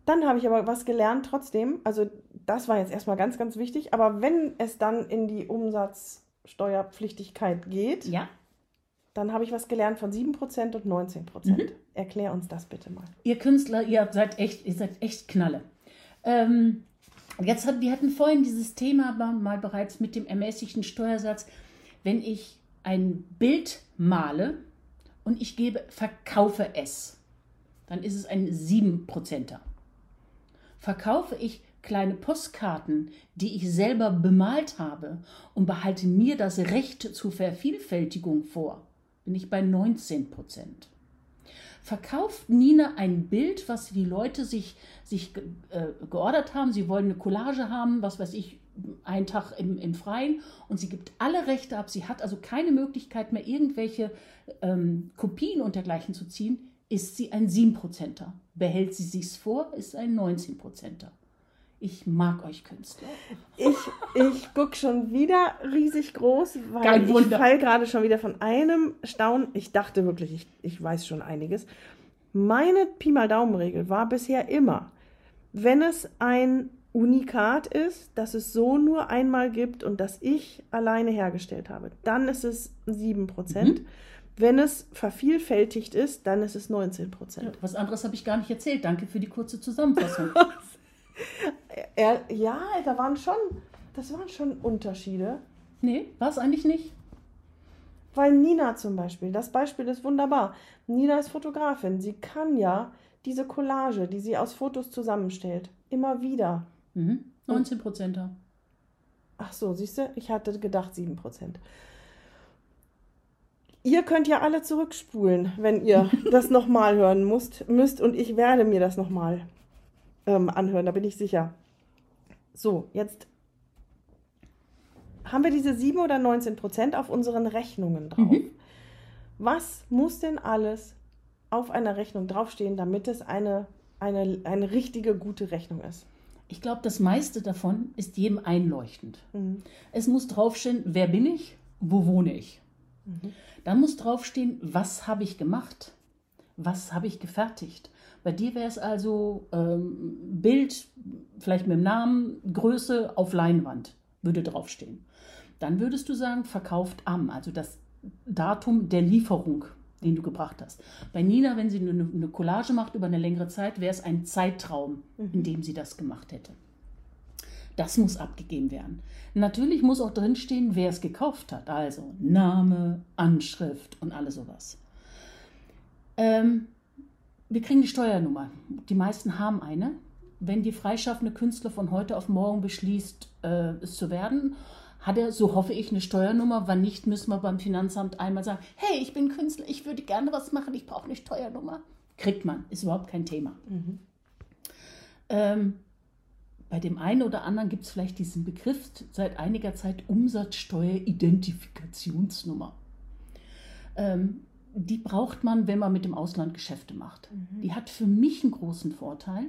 Dann habe ich aber was gelernt trotzdem. Also das war jetzt erstmal ganz, ganz wichtig. Aber wenn es dann in die Umsatzsteuerpflichtigkeit geht, Ja. Dann habe ich was gelernt von 7% und 19%. Erklär uns das bitte mal. Ihr Künstler, ihr seid echt, ihr seid echt Knalle. Ähm, jetzt hat, wir hatten vorhin dieses Thema mal, mal bereits mit dem ermäßigten Steuersatz. Wenn ich ein Bild male und ich gebe, verkaufe es, dann ist es ein 7%er. Verkaufe ich kleine Postkarten, die ich selber bemalt habe und behalte mir das Recht zur Vervielfältigung vor, bin ich bei 19 Prozent verkauft Nina ein Bild, was die Leute sich, sich äh, geordert haben. Sie wollen eine Collage haben, was weiß ich, einen Tag im, im Freien und sie gibt alle Rechte ab. Sie hat also keine Möglichkeit mehr, irgendwelche ähm, Kopien und dergleichen zu ziehen. Ist sie ein 7%er? Behält sie sich's vor, ist ein 19%er. Ich mag euch Künstler. Ich, ich gucke schon wieder riesig groß, weil Kein ich Wunder. fall gerade schon wieder von einem Staunen. Ich dachte wirklich, ich, ich weiß schon einiges. Meine Pi mal Daumen-Regel war bisher immer, wenn es ein Unikat ist, das es so nur einmal gibt und das ich alleine hergestellt habe, dann ist es 7%. Wenn es vervielfältigt ist, dann ist es 19%. Was anderes habe ich gar nicht erzählt. Danke für die kurze Zusammenfassung. Er, ja, da waren schon, das waren schon Unterschiede. nee, war es eigentlich nicht. Weil Nina zum Beispiel, das Beispiel ist wunderbar. Nina ist Fotografin. Sie kann ja diese Collage, die sie aus Fotos zusammenstellt, immer wieder. Mhm. 19 Prozent. Ach so, siehst du, ich hatte gedacht 7%. Ihr könnt ja alle zurückspulen, wenn ihr das nochmal hören müsst, müsst. Und ich werde mir das nochmal ähm, anhören, da bin ich sicher. So, jetzt haben wir diese 7 oder 19 Prozent auf unseren Rechnungen drauf. Was muss denn alles auf einer Rechnung draufstehen, damit es eine, eine, eine richtige, gute Rechnung ist? Ich glaube, das meiste davon ist jedem einleuchtend. Mhm. Es muss draufstehen, wer bin ich, wo wohne ich. Dann muss draufstehen, was habe ich gemacht, was habe ich gefertigt. Bei dir wäre es also ähm, Bild, vielleicht mit dem Namen, Größe auf Leinwand, würde draufstehen. Dann würdest du sagen, verkauft am, also das Datum der Lieferung, den du gebracht hast. Bei Nina, wenn sie eine, eine Collage macht über eine längere Zeit, wäre es ein Zeitraum, in dem sie das gemacht hätte. Das muss abgegeben werden. Natürlich muss auch drinstehen, wer es gekauft hat. Also Name, Anschrift und alles sowas. Ähm, wir kriegen die Steuernummer. Die meisten haben eine. Wenn die freischaffende Künstler von heute auf morgen beschließt, äh, es zu werden, hat er, so hoffe ich, eine Steuernummer. Wann nicht, müssen wir beim Finanzamt einmal sagen, hey, ich bin Künstler, ich würde gerne was machen, ich brauche eine Steuernummer. Kriegt man, ist überhaupt kein Thema. Ähm, bei dem einen oder anderen gibt es vielleicht diesen Begriff seit einiger Zeit Umsatzsteueridentifikationsnummer. Ähm, die braucht man, wenn man mit dem Ausland Geschäfte macht. Die hat für mich einen großen Vorteil.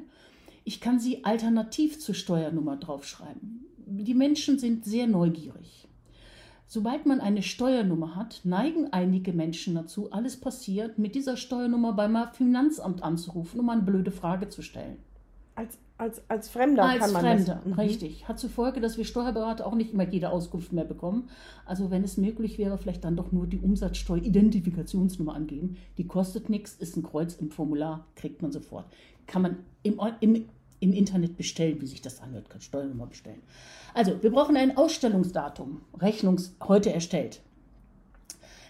Ich kann sie alternativ zur Steuernummer draufschreiben. Die Menschen sind sehr neugierig. Sobald man eine Steuernummer hat, neigen einige Menschen dazu, alles passiert, mit dieser Steuernummer beim Finanzamt anzurufen, um eine blöde Frage zu stellen. Als, als, als Fremder Als kann man Fremder, das. Mhm. richtig. Hat zur Folge, dass wir Steuerberater auch nicht immer jede Auskunft mehr bekommen. Also wenn es möglich wäre, vielleicht dann doch nur die Umsatzsteueridentifikationsnummer angeben. Die kostet nichts, ist ein Kreuz im Formular, kriegt man sofort. Kann man im, im, im Internet bestellen, wie sich das anhört, kann Steuernummer bestellen. Also, wir brauchen ein Ausstellungsdatum, Rechnungs heute erstellt.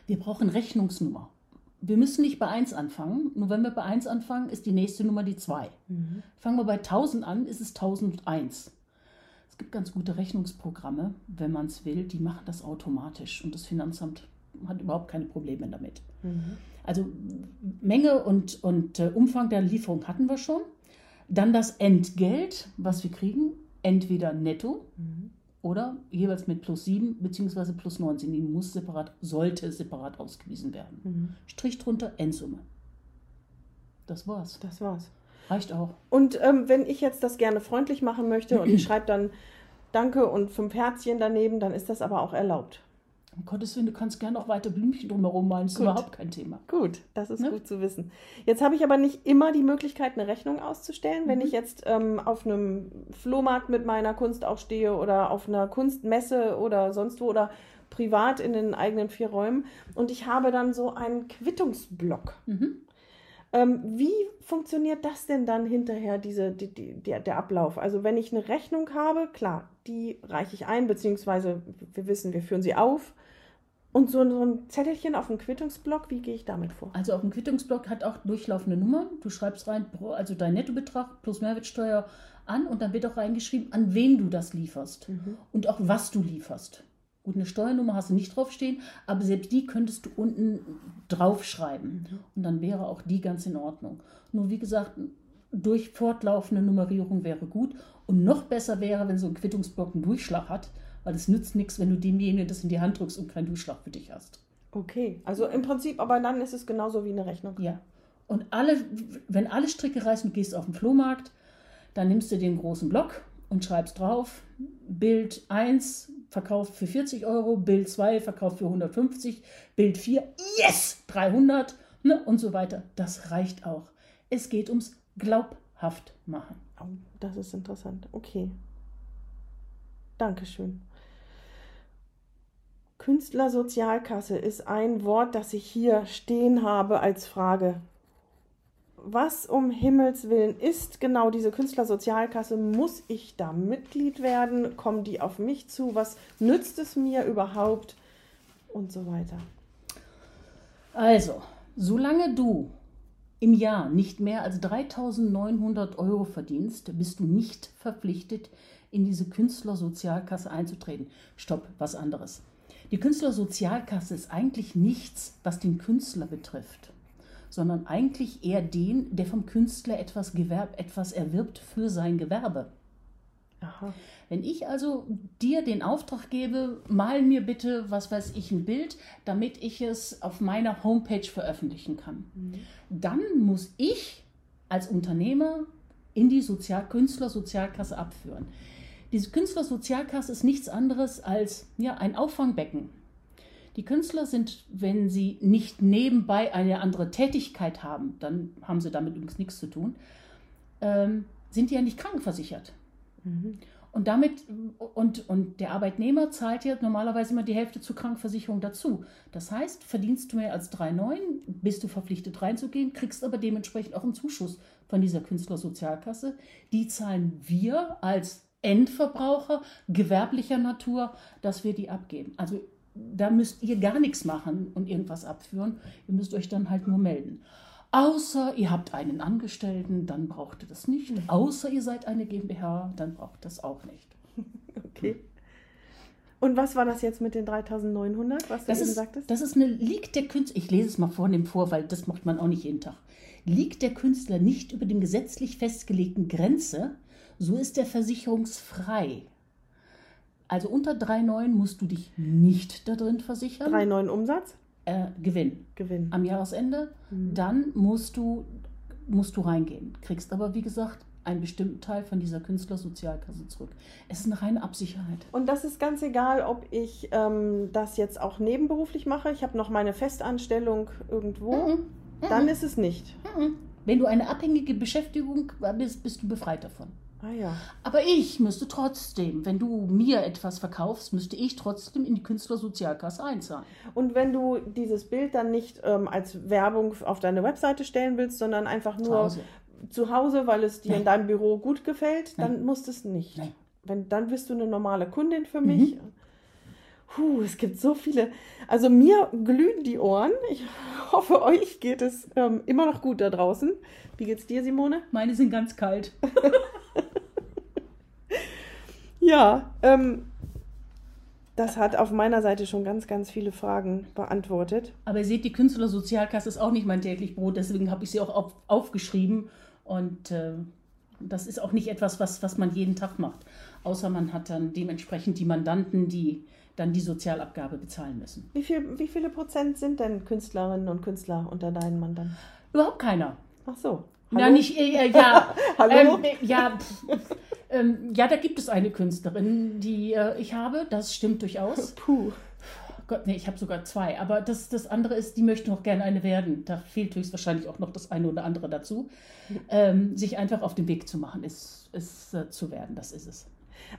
Wir brauchen Rechnungsnummer. Wir müssen nicht bei 1 anfangen. Nur wenn wir bei 1 anfangen, ist die nächste Nummer die 2. Fangen wir bei 1000 an, ist es 1001. Es gibt ganz gute Rechnungsprogramme, wenn man es will, die machen das automatisch und das Finanzamt hat überhaupt keine Probleme damit. Also Menge und, und äh, Umfang der Lieferung hatten wir schon. Dann das Entgelt, was wir kriegen, entweder netto oder jeweils mit plus 7 bzw. plus 19. Die muss separat, sollte separat ausgewiesen werden. Strich drunter, Endsumme. Das war's. Das war's. Reicht auch. Und ähm, wenn ich jetzt das gerne freundlich machen möchte und ich schreibe dann Danke und fünf Herzchen daneben, dann ist das aber auch erlaubt. Um Gottes Willen, du kannst gerne auch weiter Blümchen drumherum malen, ist Gut. überhaupt kein Thema. Gut, das ist Ne? gut zu wissen. Jetzt habe ich aber nicht immer die Möglichkeit, eine Rechnung auszustellen. Wenn ich jetzt ähm, auf einem Flohmarkt mit meiner Kunst auch stehe oder auf einer Kunstmesse oder sonst wo oder privat in den eigenen vier Räumen und ich habe dann so einen Quittungsblock. Ähm, wie funktioniert das denn dann hinterher, diese, die, die, der, der Ablauf? Also wenn ich eine Rechnung habe, klar, die reiche ich ein, beziehungsweise wir wissen, wir führen sie auf. Und so, so ein Zettelchen auf dem Quittungsblock, wie gehe ich damit vor? Also auf dem Quittungsblock hat auch durchlaufende Nummern. Du schreibst rein, also dein Nettobetrag plus Mehrwertsteuer an und dann wird auch reingeschrieben, an wen du das lieferst und auch was du lieferst. Gut, eine Steuernummer hast du nicht draufstehen, aber selbst die könntest du unten draufschreiben und dann wäre auch die ganz in Ordnung. Nur wie gesagt, durch fortlaufende Nummerierung wäre gut und noch besser wäre, wenn so ein Quittungsblock einen Durchschlag hat, weil es nützt nichts, wenn du demjenigen das in die Hand drückst und keinen Durchschlag für dich hast. Okay, also im Prinzip, aber dann ist es genauso wie eine Rechnung. Ja. Und alle, wenn alle Stricke reißen, du gehst auf den Flohmarkt, dann nimmst du den großen Block und schreibst drauf, Bild 1 verkauft für 40 Euro, Bild 2 verkauft für 150, Bild 4, yes, 300 ne, und so weiter. Das reicht auch. Es geht ums glaubhaft machen. Das ist interessant. Okay. Dankeschön. Künstlersozialkasse ist ein Wort, das ich hier stehen habe als Frage. Was um Himmels Willen ist genau diese Künstlersozialkasse? Muss ich da Mitglied werden? Kommen die auf mich zu? Was nützt es mir überhaupt? Und so weiter. Also, solange du im Jahr nicht mehr als 3900 Euro verdienst, bist du nicht verpflichtet, in diese Künstlersozialkasse einzutreten. Stopp, was anderes. Die Künstlersozialkasse ist eigentlich nichts, was den Künstler betrifft, sondern eigentlich eher den, der vom Künstler etwas, gewerb, etwas erwirbt für sein Gewerbe. Aha. Wenn ich also dir den Auftrag gebe, mal mir bitte, was weiß ich, ein Bild, damit ich es auf meiner Homepage veröffentlichen kann, mhm. dann muss ich als Unternehmer in die Sozial Künstlersozialkasse abführen. Diese Künstlersozialkasse ist nichts anderes als ja, ein Auffangbecken. Die Künstler sind, wenn sie nicht nebenbei eine andere Tätigkeit haben, dann haben sie damit übrigens nichts zu tun, ähm, sind die ja nicht krankenversichert. Mhm. Und damit, und, und der Arbeitnehmer zahlt ja normalerweise immer die Hälfte zur Krankenversicherung dazu. Das heißt, verdienst du mehr als 3,9, bist du verpflichtet reinzugehen, kriegst aber dementsprechend auch einen Zuschuss von dieser Künstlersozialkasse. Die zahlen wir als Endverbraucher gewerblicher Natur, dass wir die abgeben. Also da müsst ihr gar nichts machen und irgendwas abführen. Ihr müsst euch dann halt nur melden. Außer ihr habt einen Angestellten, dann braucht ihr das nicht. Mhm. Außer ihr seid eine GmbH, dann braucht das auch nicht. Okay. Und was war das jetzt mit den 3900, was du das eben ist, sagtest? Das ist eine, liegt der Künstler, ich lese es mal vornehm vor, weil das macht man auch nicht jeden Tag. Liegt der Künstler nicht über dem gesetzlich festgelegten Grenze, so ist er versicherungsfrei. Also unter 3,9 musst du dich nicht da drin versichern. 3,9 Umsatz? Äh, Gewinn. Gewinn. Am Jahresende. Mhm. Dann musst du, musst du reingehen. Kriegst aber, wie gesagt, einen bestimmten Teil von dieser Künstlersozialkasse zurück. Es ist eine reine Absicherheit. Und das ist ganz egal, ob ich ähm, das jetzt auch nebenberuflich mache. Ich habe noch meine Festanstellung irgendwo. Mhm. Dann ist es nicht. Mhm. Wenn du eine abhängige Beschäftigung bist, bist du befreit davon. Ah, ja. Aber ich müsste trotzdem, wenn du mir etwas verkaufst, müsste ich trotzdem in die Künstlersozialkasse einzahlen. Und wenn du dieses Bild dann nicht ähm, als Werbung auf deine Webseite stellen willst, sondern einfach nur zu Hause, zu Hause weil es dir Nein. in deinem Büro gut gefällt, Nein. dann musst du es nicht. Nein. Wenn, dann bist du eine normale Kundin für mich. Mhm. Puh, es gibt so viele. Also mir glühen die Ohren. Ich hoffe, euch geht es ähm, immer noch gut da draußen. Wie geht's dir, Simone? Meine sind ganz kalt. Ja, ähm, das hat auf meiner Seite schon ganz, ganz viele Fragen beantwortet. Aber ihr seht, die Künstlersozialkasse ist auch nicht mein täglich Brot, deswegen habe ich sie auch auf, aufgeschrieben. Und äh, das ist auch nicht etwas, was, was man jeden Tag macht. Außer man hat dann dementsprechend die Mandanten, die dann die Sozialabgabe bezahlen müssen. Wie, viel, wie viele Prozent sind denn Künstlerinnen und Künstler unter deinen Mandanten? Überhaupt keiner. Ach so. Hallo? Na, nicht, äh, ja. Hallo? Ähm, ja, ähm, ja, da gibt es eine Künstlerin, die äh, ich habe, das stimmt durchaus. Puh. Gott, nee, ich habe sogar zwei. Aber das, das andere ist, die möchte noch gerne eine werden. Da fehlt höchstwahrscheinlich auch noch das eine oder andere dazu. Ähm, sich einfach auf den Weg zu machen, ist, ist äh, zu werden, das ist es.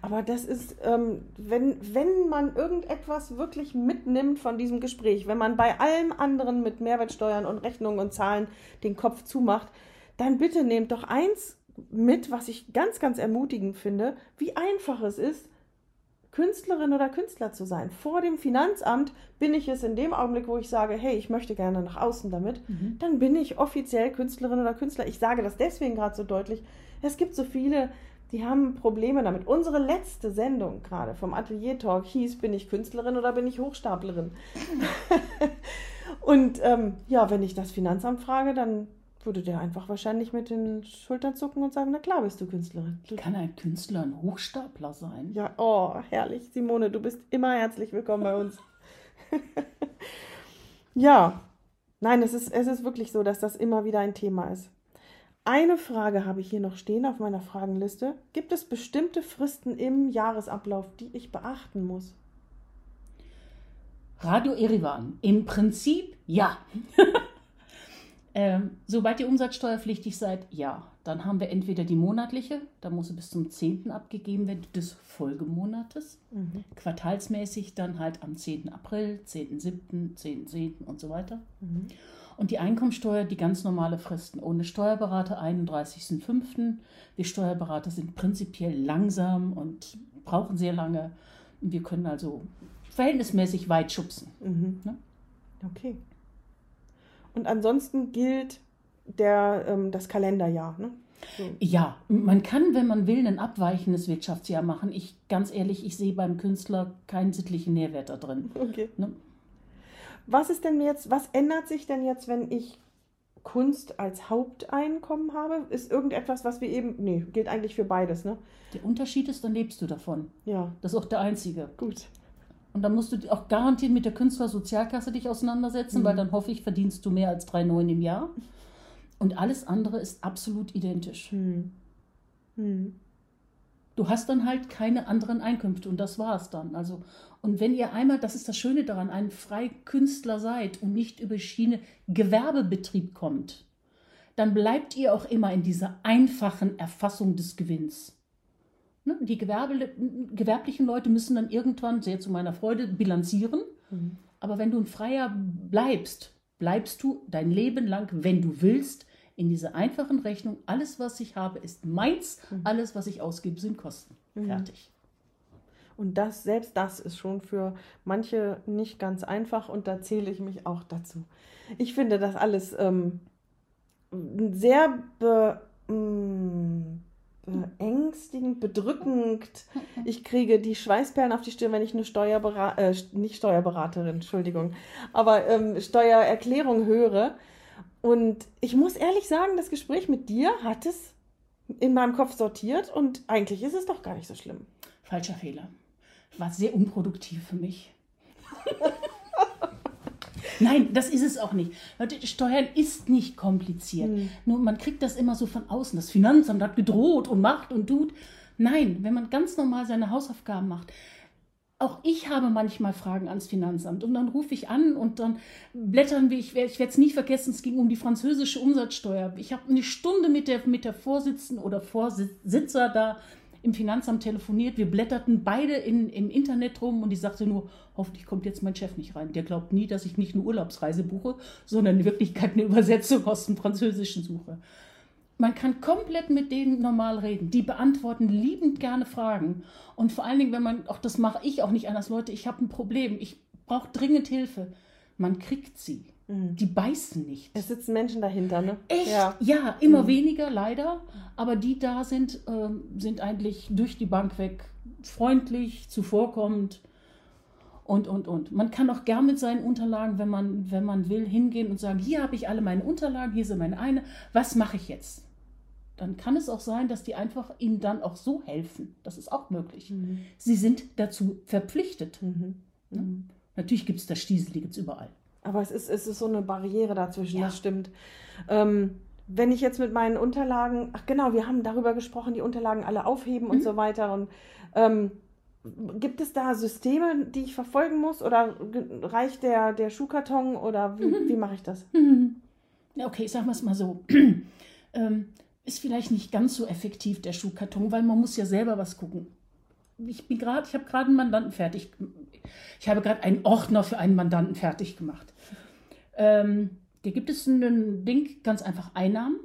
Aber das ist, ähm, wenn, wenn man irgendetwas wirklich mitnimmt von diesem Gespräch, wenn man bei allem anderen mit Mehrwertsteuern und Rechnungen und Zahlen den Kopf zumacht, dann bitte nehmt doch eins mit, was ich ganz, ganz ermutigend finde, wie einfach es ist, Künstlerin oder Künstler zu sein. Vor dem Finanzamt bin ich es in dem Augenblick, wo ich sage, hey, ich möchte gerne nach außen damit, mhm. dann bin ich offiziell Künstlerin oder Künstler. Ich sage das deswegen gerade so deutlich. Es gibt so viele, die haben Probleme damit. Unsere letzte Sendung gerade vom Atelier Talk hieß, bin ich Künstlerin oder bin ich Hochstaplerin? Und ähm, ja, wenn ich das Finanzamt frage, dann würde der einfach wahrscheinlich mit den Schultern zucken und sagen, na klar bist du Künstlerin. Du Kann ein Künstler ein Hochstapler sein? Ja, oh, herrlich. Simone, du bist immer herzlich willkommen bei uns. ja, nein, es ist, es ist wirklich so, dass das immer wieder ein Thema ist. Eine Frage habe ich hier noch stehen auf meiner Fragenliste. Gibt es bestimmte Fristen im Jahresablauf, die ich beachten muss? Radio Erivan. Im Prinzip ja. ähm, sobald ihr umsatzsteuerpflichtig seid, ja. Dann haben wir entweder die monatliche, da muss sie bis zum 10. abgegeben werden, des Folgemonates. Mhm. Quartalsmäßig dann halt am 10. April, 10.7., 10.10. und so weiter. Mhm. Und die Einkommensteuer, die ganz normale Fristen. Ohne Steuerberater 31.05. Wir Steuerberater sind prinzipiell langsam und brauchen sehr lange. Wir können also verhältnismäßig weit schubsen. Mhm. Ne? Okay. Und ansonsten gilt der, ähm, das Kalenderjahr. Ne? So. Ja, man kann, wenn man will, ein abweichendes Wirtschaftsjahr machen. Ich ganz ehrlich, ich sehe beim Künstler keinen sittlichen Nährwert da drin. Okay. Ne? Was ist denn jetzt, was ändert sich denn jetzt, wenn ich Kunst als Haupteinkommen habe? Ist irgendetwas, was wir eben. Nee, gilt eigentlich für beides, ne? Der Unterschied ist, dann lebst du davon. Ja. Das ist auch der einzige. Gut. Und dann musst du auch garantiert mit der Künstlersozialkasse dich auseinandersetzen, mhm. weil dann hoffe ich, verdienst du mehr als 3,9 im Jahr. Und alles andere ist absolut identisch. Mhm. Mhm. Du hast dann halt keine anderen Einkünfte und das war es dann. Also, und wenn ihr einmal, das ist das Schöne daran, ein Freikünstler seid und nicht über Schiene Gewerbebetrieb kommt, dann bleibt ihr auch immer in dieser einfachen Erfassung des Gewinns. Ne? Die Gewerbe, gewerblichen Leute müssen dann irgendwann, sehr zu meiner Freude, bilanzieren. Mhm. Aber wenn du ein Freier bleibst, bleibst du dein Leben lang, wenn du willst, in dieser einfachen Rechnung, alles, was ich habe, ist meins, mhm. alles, was ich ausgebe, sind Kosten. Mhm. Fertig. Und das, selbst das ist schon für manche nicht ganz einfach und da zähle ich mich auch dazu. Ich finde das alles ähm, sehr be, mm, beängstigend, bedrückend. Ich kriege die Schweißperlen auf die Stirn, wenn ich eine Steuerberaterin, äh, nicht Steuerberaterin, Entschuldigung, aber ähm, Steuererklärung höre. Und ich muss ehrlich sagen, das Gespräch mit dir hat es in meinem Kopf sortiert und eigentlich ist es doch gar nicht so schlimm. Falscher Fehler. War sehr unproduktiv für mich. Nein, das ist es auch nicht. Leute, Steuern ist nicht kompliziert. Hm. Nur man kriegt das immer so von außen. Das Finanzamt hat gedroht und macht und tut. Nein, wenn man ganz normal seine Hausaufgaben macht. Auch ich habe manchmal Fragen ans Finanzamt und dann rufe ich an und dann blättern wir, ich, ich werde es nie vergessen, es ging um die französische Umsatzsteuer. Ich habe eine Stunde mit der, mit der Vorsitzenden oder Vorsitzer da im Finanzamt telefoniert. Wir blätterten beide in, im Internet rum und die sagte nur, hoffentlich kommt jetzt mein Chef nicht rein. Der glaubt nie, dass ich nicht eine Urlaubsreise buche, sondern in Wirklichkeit eine Übersetzung aus dem Französischen suche. Man kann komplett mit denen normal reden. Die beantworten liebend gerne Fragen. Und vor allen Dingen, wenn man, auch das mache ich auch nicht anders, Leute, ich habe ein Problem, ich brauche dringend Hilfe. Man kriegt sie. Mhm. Die beißen nicht. Es sitzen Menschen dahinter, ne? Echt? Ja, ja immer mhm. weniger, leider. Aber die da sind, äh, sind eigentlich durch die Bank weg freundlich, zuvorkommend und, und, und. Man kann auch gern mit seinen Unterlagen, wenn man, wenn man will, hingehen und sagen, hier habe ich alle meine Unterlagen, hier sind meine eine, was mache ich jetzt? Dann kann es auch sein, dass die einfach ihnen dann auch so helfen. Das ist auch möglich. Mhm. Sie sind dazu verpflichtet. Mhm. Mhm. Natürlich gibt es das Stiesel, die gibt es überall. Aber es ist, es ist so eine Barriere dazwischen, ja. das stimmt. Ähm, wenn ich jetzt mit meinen Unterlagen, ach genau, wir haben darüber gesprochen, die Unterlagen alle aufheben und mhm. so weiter. Und ähm, gibt es da Systeme, die ich verfolgen muss? Oder reicht der, der Schuhkarton oder wie, mhm. wie mache ich das? Mhm. Okay, sagen wir es mal so. ähm, ist vielleicht nicht ganz so effektiv der Schuhkarton, weil man muss ja selber was gucken. Ich bin gerade, ich habe gerade einen Mandanten fertig. Ich habe gerade einen Ordner für einen Mandanten fertig gemacht. Ähm, da gibt es ein Ding, ganz einfach Einnahmen,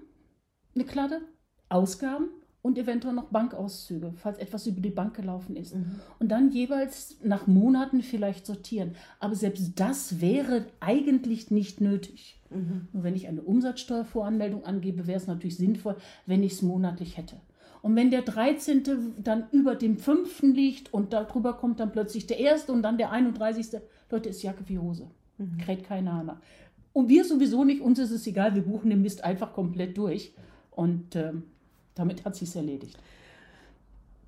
eine Kladde, Ausgaben und eventuell noch Bankauszüge, falls etwas über die Bank gelaufen ist. Mhm. Und dann jeweils nach Monaten vielleicht sortieren. Aber selbst das wäre eigentlich nicht nötig. Mhm. Nur wenn ich eine Umsatzsteuervoranmeldung angebe, wäre es natürlich sinnvoll, wenn ich es monatlich hätte. Und wenn der 13. dann über dem 5. liegt und darüber kommt dann plötzlich der 1. und dann der 31. Leute, ist Jacke wie Hose. Mhm. Kräht keiner an. Und wir sowieso nicht, uns ist es egal, wir buchen den Mist einfach komplett durch. Und ähm, damit hat sich erledigt.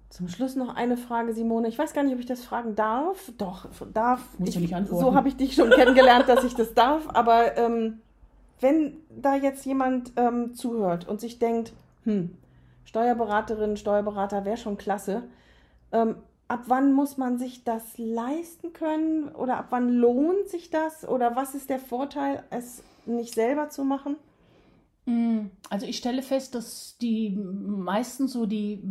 Zum Schluss noch eine Frage, Simone. Ich weiß gar nicht, ob ich das fragen darf. Doch, darf. Muss ich, ja nicht antworten. So habe ich dich schon kennengelernt, dass ich das darf. Aber ähm, wenn da jetzt jemand ähm, zuhört und sich denkt, hm, Steuerberaterin, Steuerberater wäre schon klasse, ähm, ab wann muss man sich das leisten können oder ab wann lohnt sich das oder was ist der Vorteil, es nicht selber zu machen? Mm, also ich stelle fest, dass die meisten so die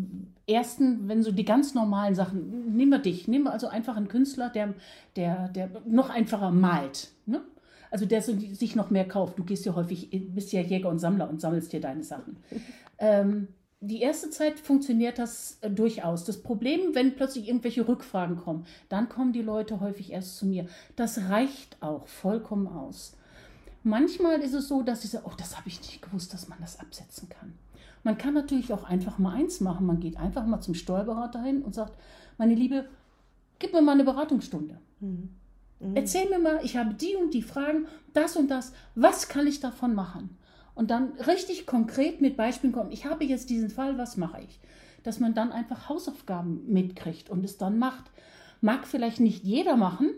ersten, wenn so die ganz normalen Sachen, nehmen wir dich, nehmen wir also einfach einen Künstler, der, der, der noch einfacher malt. Ne? Also der sich noch mehr kauft. Du gehst ja häufig, bist ja Jäger und Sammler und sammelst dir deine Sachen. ähm, die erste Zeit funktioniert das äh, durchaus. Das Problem, wenn plötzlich irgendwelche Rückfragen kommen, dann kommen die Leute häufig erst zu mir. Das reicht auch vollkommen aus. Manchmal ist es so, dass sie sagen, oh, das habe ich nicht gewusst, dass man das absetzen kann. Man kann natürlich auch einfach mal eins machen. Man geht einfach mal zum Steuerberater hin und sagt, meine Liebe, gib mir mal eine Beratungsstunde. Mhm. Mhm. Erzähl mir mal, ich habe die und die Fragen, das und das. Was kann ich davon machen? Und dann richtig konkret mit Beispielen kommen. Ich habe jetzt diesen Fall, was mache ich? Dass man dann einfach Hausaufgaben mitkriegt und es dann macht. Mag vielleicht nicht jeder machen,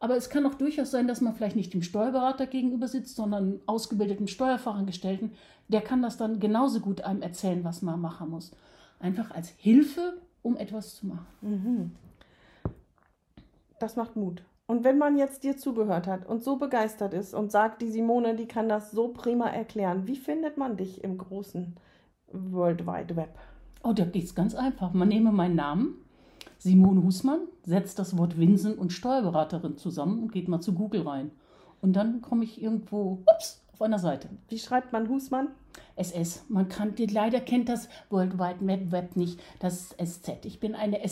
aber es kann auch durchaus sein, dass man vielleicht nicht dem Steuerberater gegenüber sitzt, sondern ausgebildeten Steuerfachangestellten. Der kann das dann genauso gut einem erzählen, was man machen muss. Einfach als Hilfe, um etwas zu machen. Mhm. Das macht Mut. Und wenn man jetzt dir zugehört hat und so begeistert ist und sagt, die Simone, die kann das so prima erklären, wie findet man dich im großen World Wide Web? Oh, da geht es ganz einfach. Man nehme meinen Namen, Simone Husmann, setzt das Wort Winsen und Steuerberaterin zusammen und geht mal zu Google rein. Und dann komme ich irgendwo, ups, auf einer Seite. Wie schreibt man Husmann? SS. Man kann, leider kennt das World Wide Web nicht, das SZ. Ich bin eine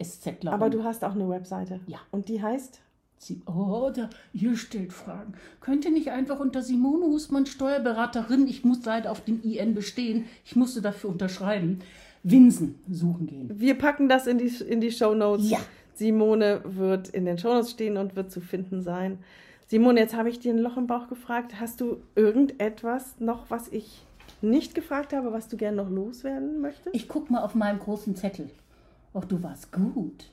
SS-SZlerin. Aber du hast auch eine Webseite. Ja. Und die heißt? Sie, oh, da, ihr stellt Fragen. Könnt ihr nicht einfach unter Simone Husmann Steuerberaterin, ich muss leider auf dem IN bestehen, ich musste dafür unterschreiben, Winsen suchen gehen. Wir packen das in die, in die Show Notes. Ja. Simone wird in den Show Notes stehen und wird zu finden sein. Simone, jetzt habe ich dir ein Loch im Bauch gefragt. Hast du irgendetwas noch, was ich nicht gefragt habe, was du gerne noch loswerden möchtest? Ich gucke mal auf meinem großen Zettel. Ach, du warst gut.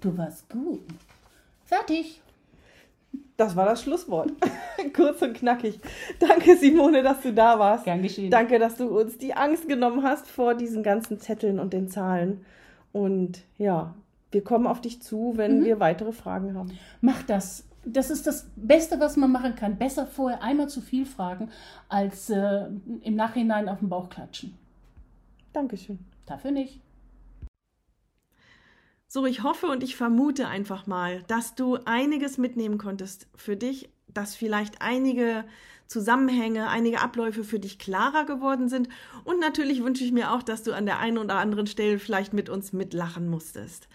Du warst gut. Fertig. Das war das Schlusswort. Kurz und knackig. Danke, Simone, dass du da warst. Gern geschehen. Danke, dass du uns die Angst genommen hast vor diesen ganzen Zetteln und den Zahlen. Und ja, wir kommen auf dich zu, wenn mhm. wir weitere Fragen haben. Mach das das ist das Beste, was man machen kann. Besser vorher einmal zu viel fragen, als äh, im Nachhinein auf den Bauch klatschen. Dankeschön. Dafür nicht. So, ich hoffe und ich vermute einfach mal, dass du einiges mitnehmen konntest für dich, dass vielleicht einige Zusammenhänge, einige Abläufe für dich klarer geworden sind. Und natürlich wünsche ich mir auch, dass du an der einen oder anderen Stelle vielleicht mit uns mitlachen musstest.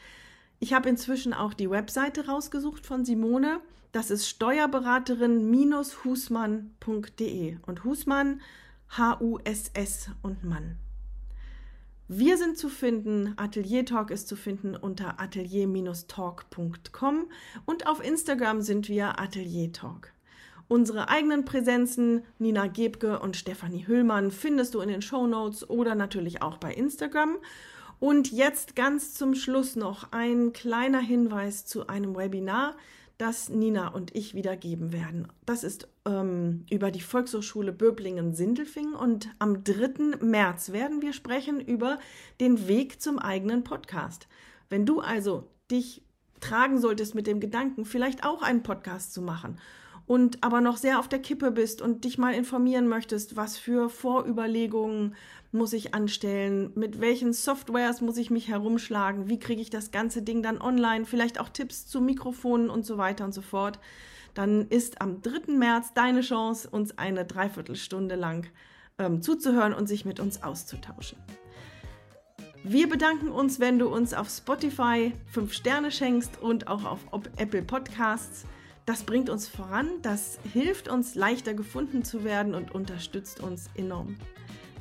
Ich habe inzwischen auch die Webseite rausgesucht von Simone. Das ist steuerberaterin-husmann.de und Husmann H-U-S-S und Mann. Wir sind zu finden, Atelier Talk ist zu finden unter atelier-talk.com und auf Instagram sind wir Atelier Talk. Unsere eigenen Präsenzen, Nina Gebke und Stefanie Hüllmann, findest du in den Show Notes oder natürlich auch bei Instagram. Und jetzt ganz zum Schluss noch ein kleiner Hinweis zu einem Webinar, das Nina und ich wieder geben werden. Das ist ähm, über die Volkshochschule Böblingen-Sindelfingen und am 3. März werden wir sprechen über den Weg zum eigenen Podcast. Wenn du also dich tragen solltest mit dem Gedanken, vielleicht auch einen Podcast zu machen und aber noch sehr auf der Kippe bist und dich mal informieren möchtest, was für Vorüberlegungen muss ich anstellen, mit welchen Softwares muss ich mich herumschlagen, wie kriege ich das ganze Ding dann online, vielleicht auch Tipps zu Mikrofonen und so weiter und so fort, dann ist am 3. März deine Chance, uns eine Dreiviertelstunde lang ähm, zuzuhören und sich mit uns auszutauschen. Wir bedanken uns, wenn du uns auf Spotify 5 Sterne schenkst und auch auf Apple Podcasts. Das bringt uns voran, das hilft uns leichter gefunden zu werden und unterstützt uns enorm.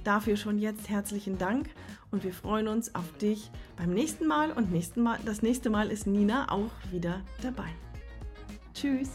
Dafür schon jetzt herzlichen Dank und wir freuen uns auf dich beim nächsten Mal und nächsten Mal, das nächste Mal ist Nina auch wieder dabei. Tschüss.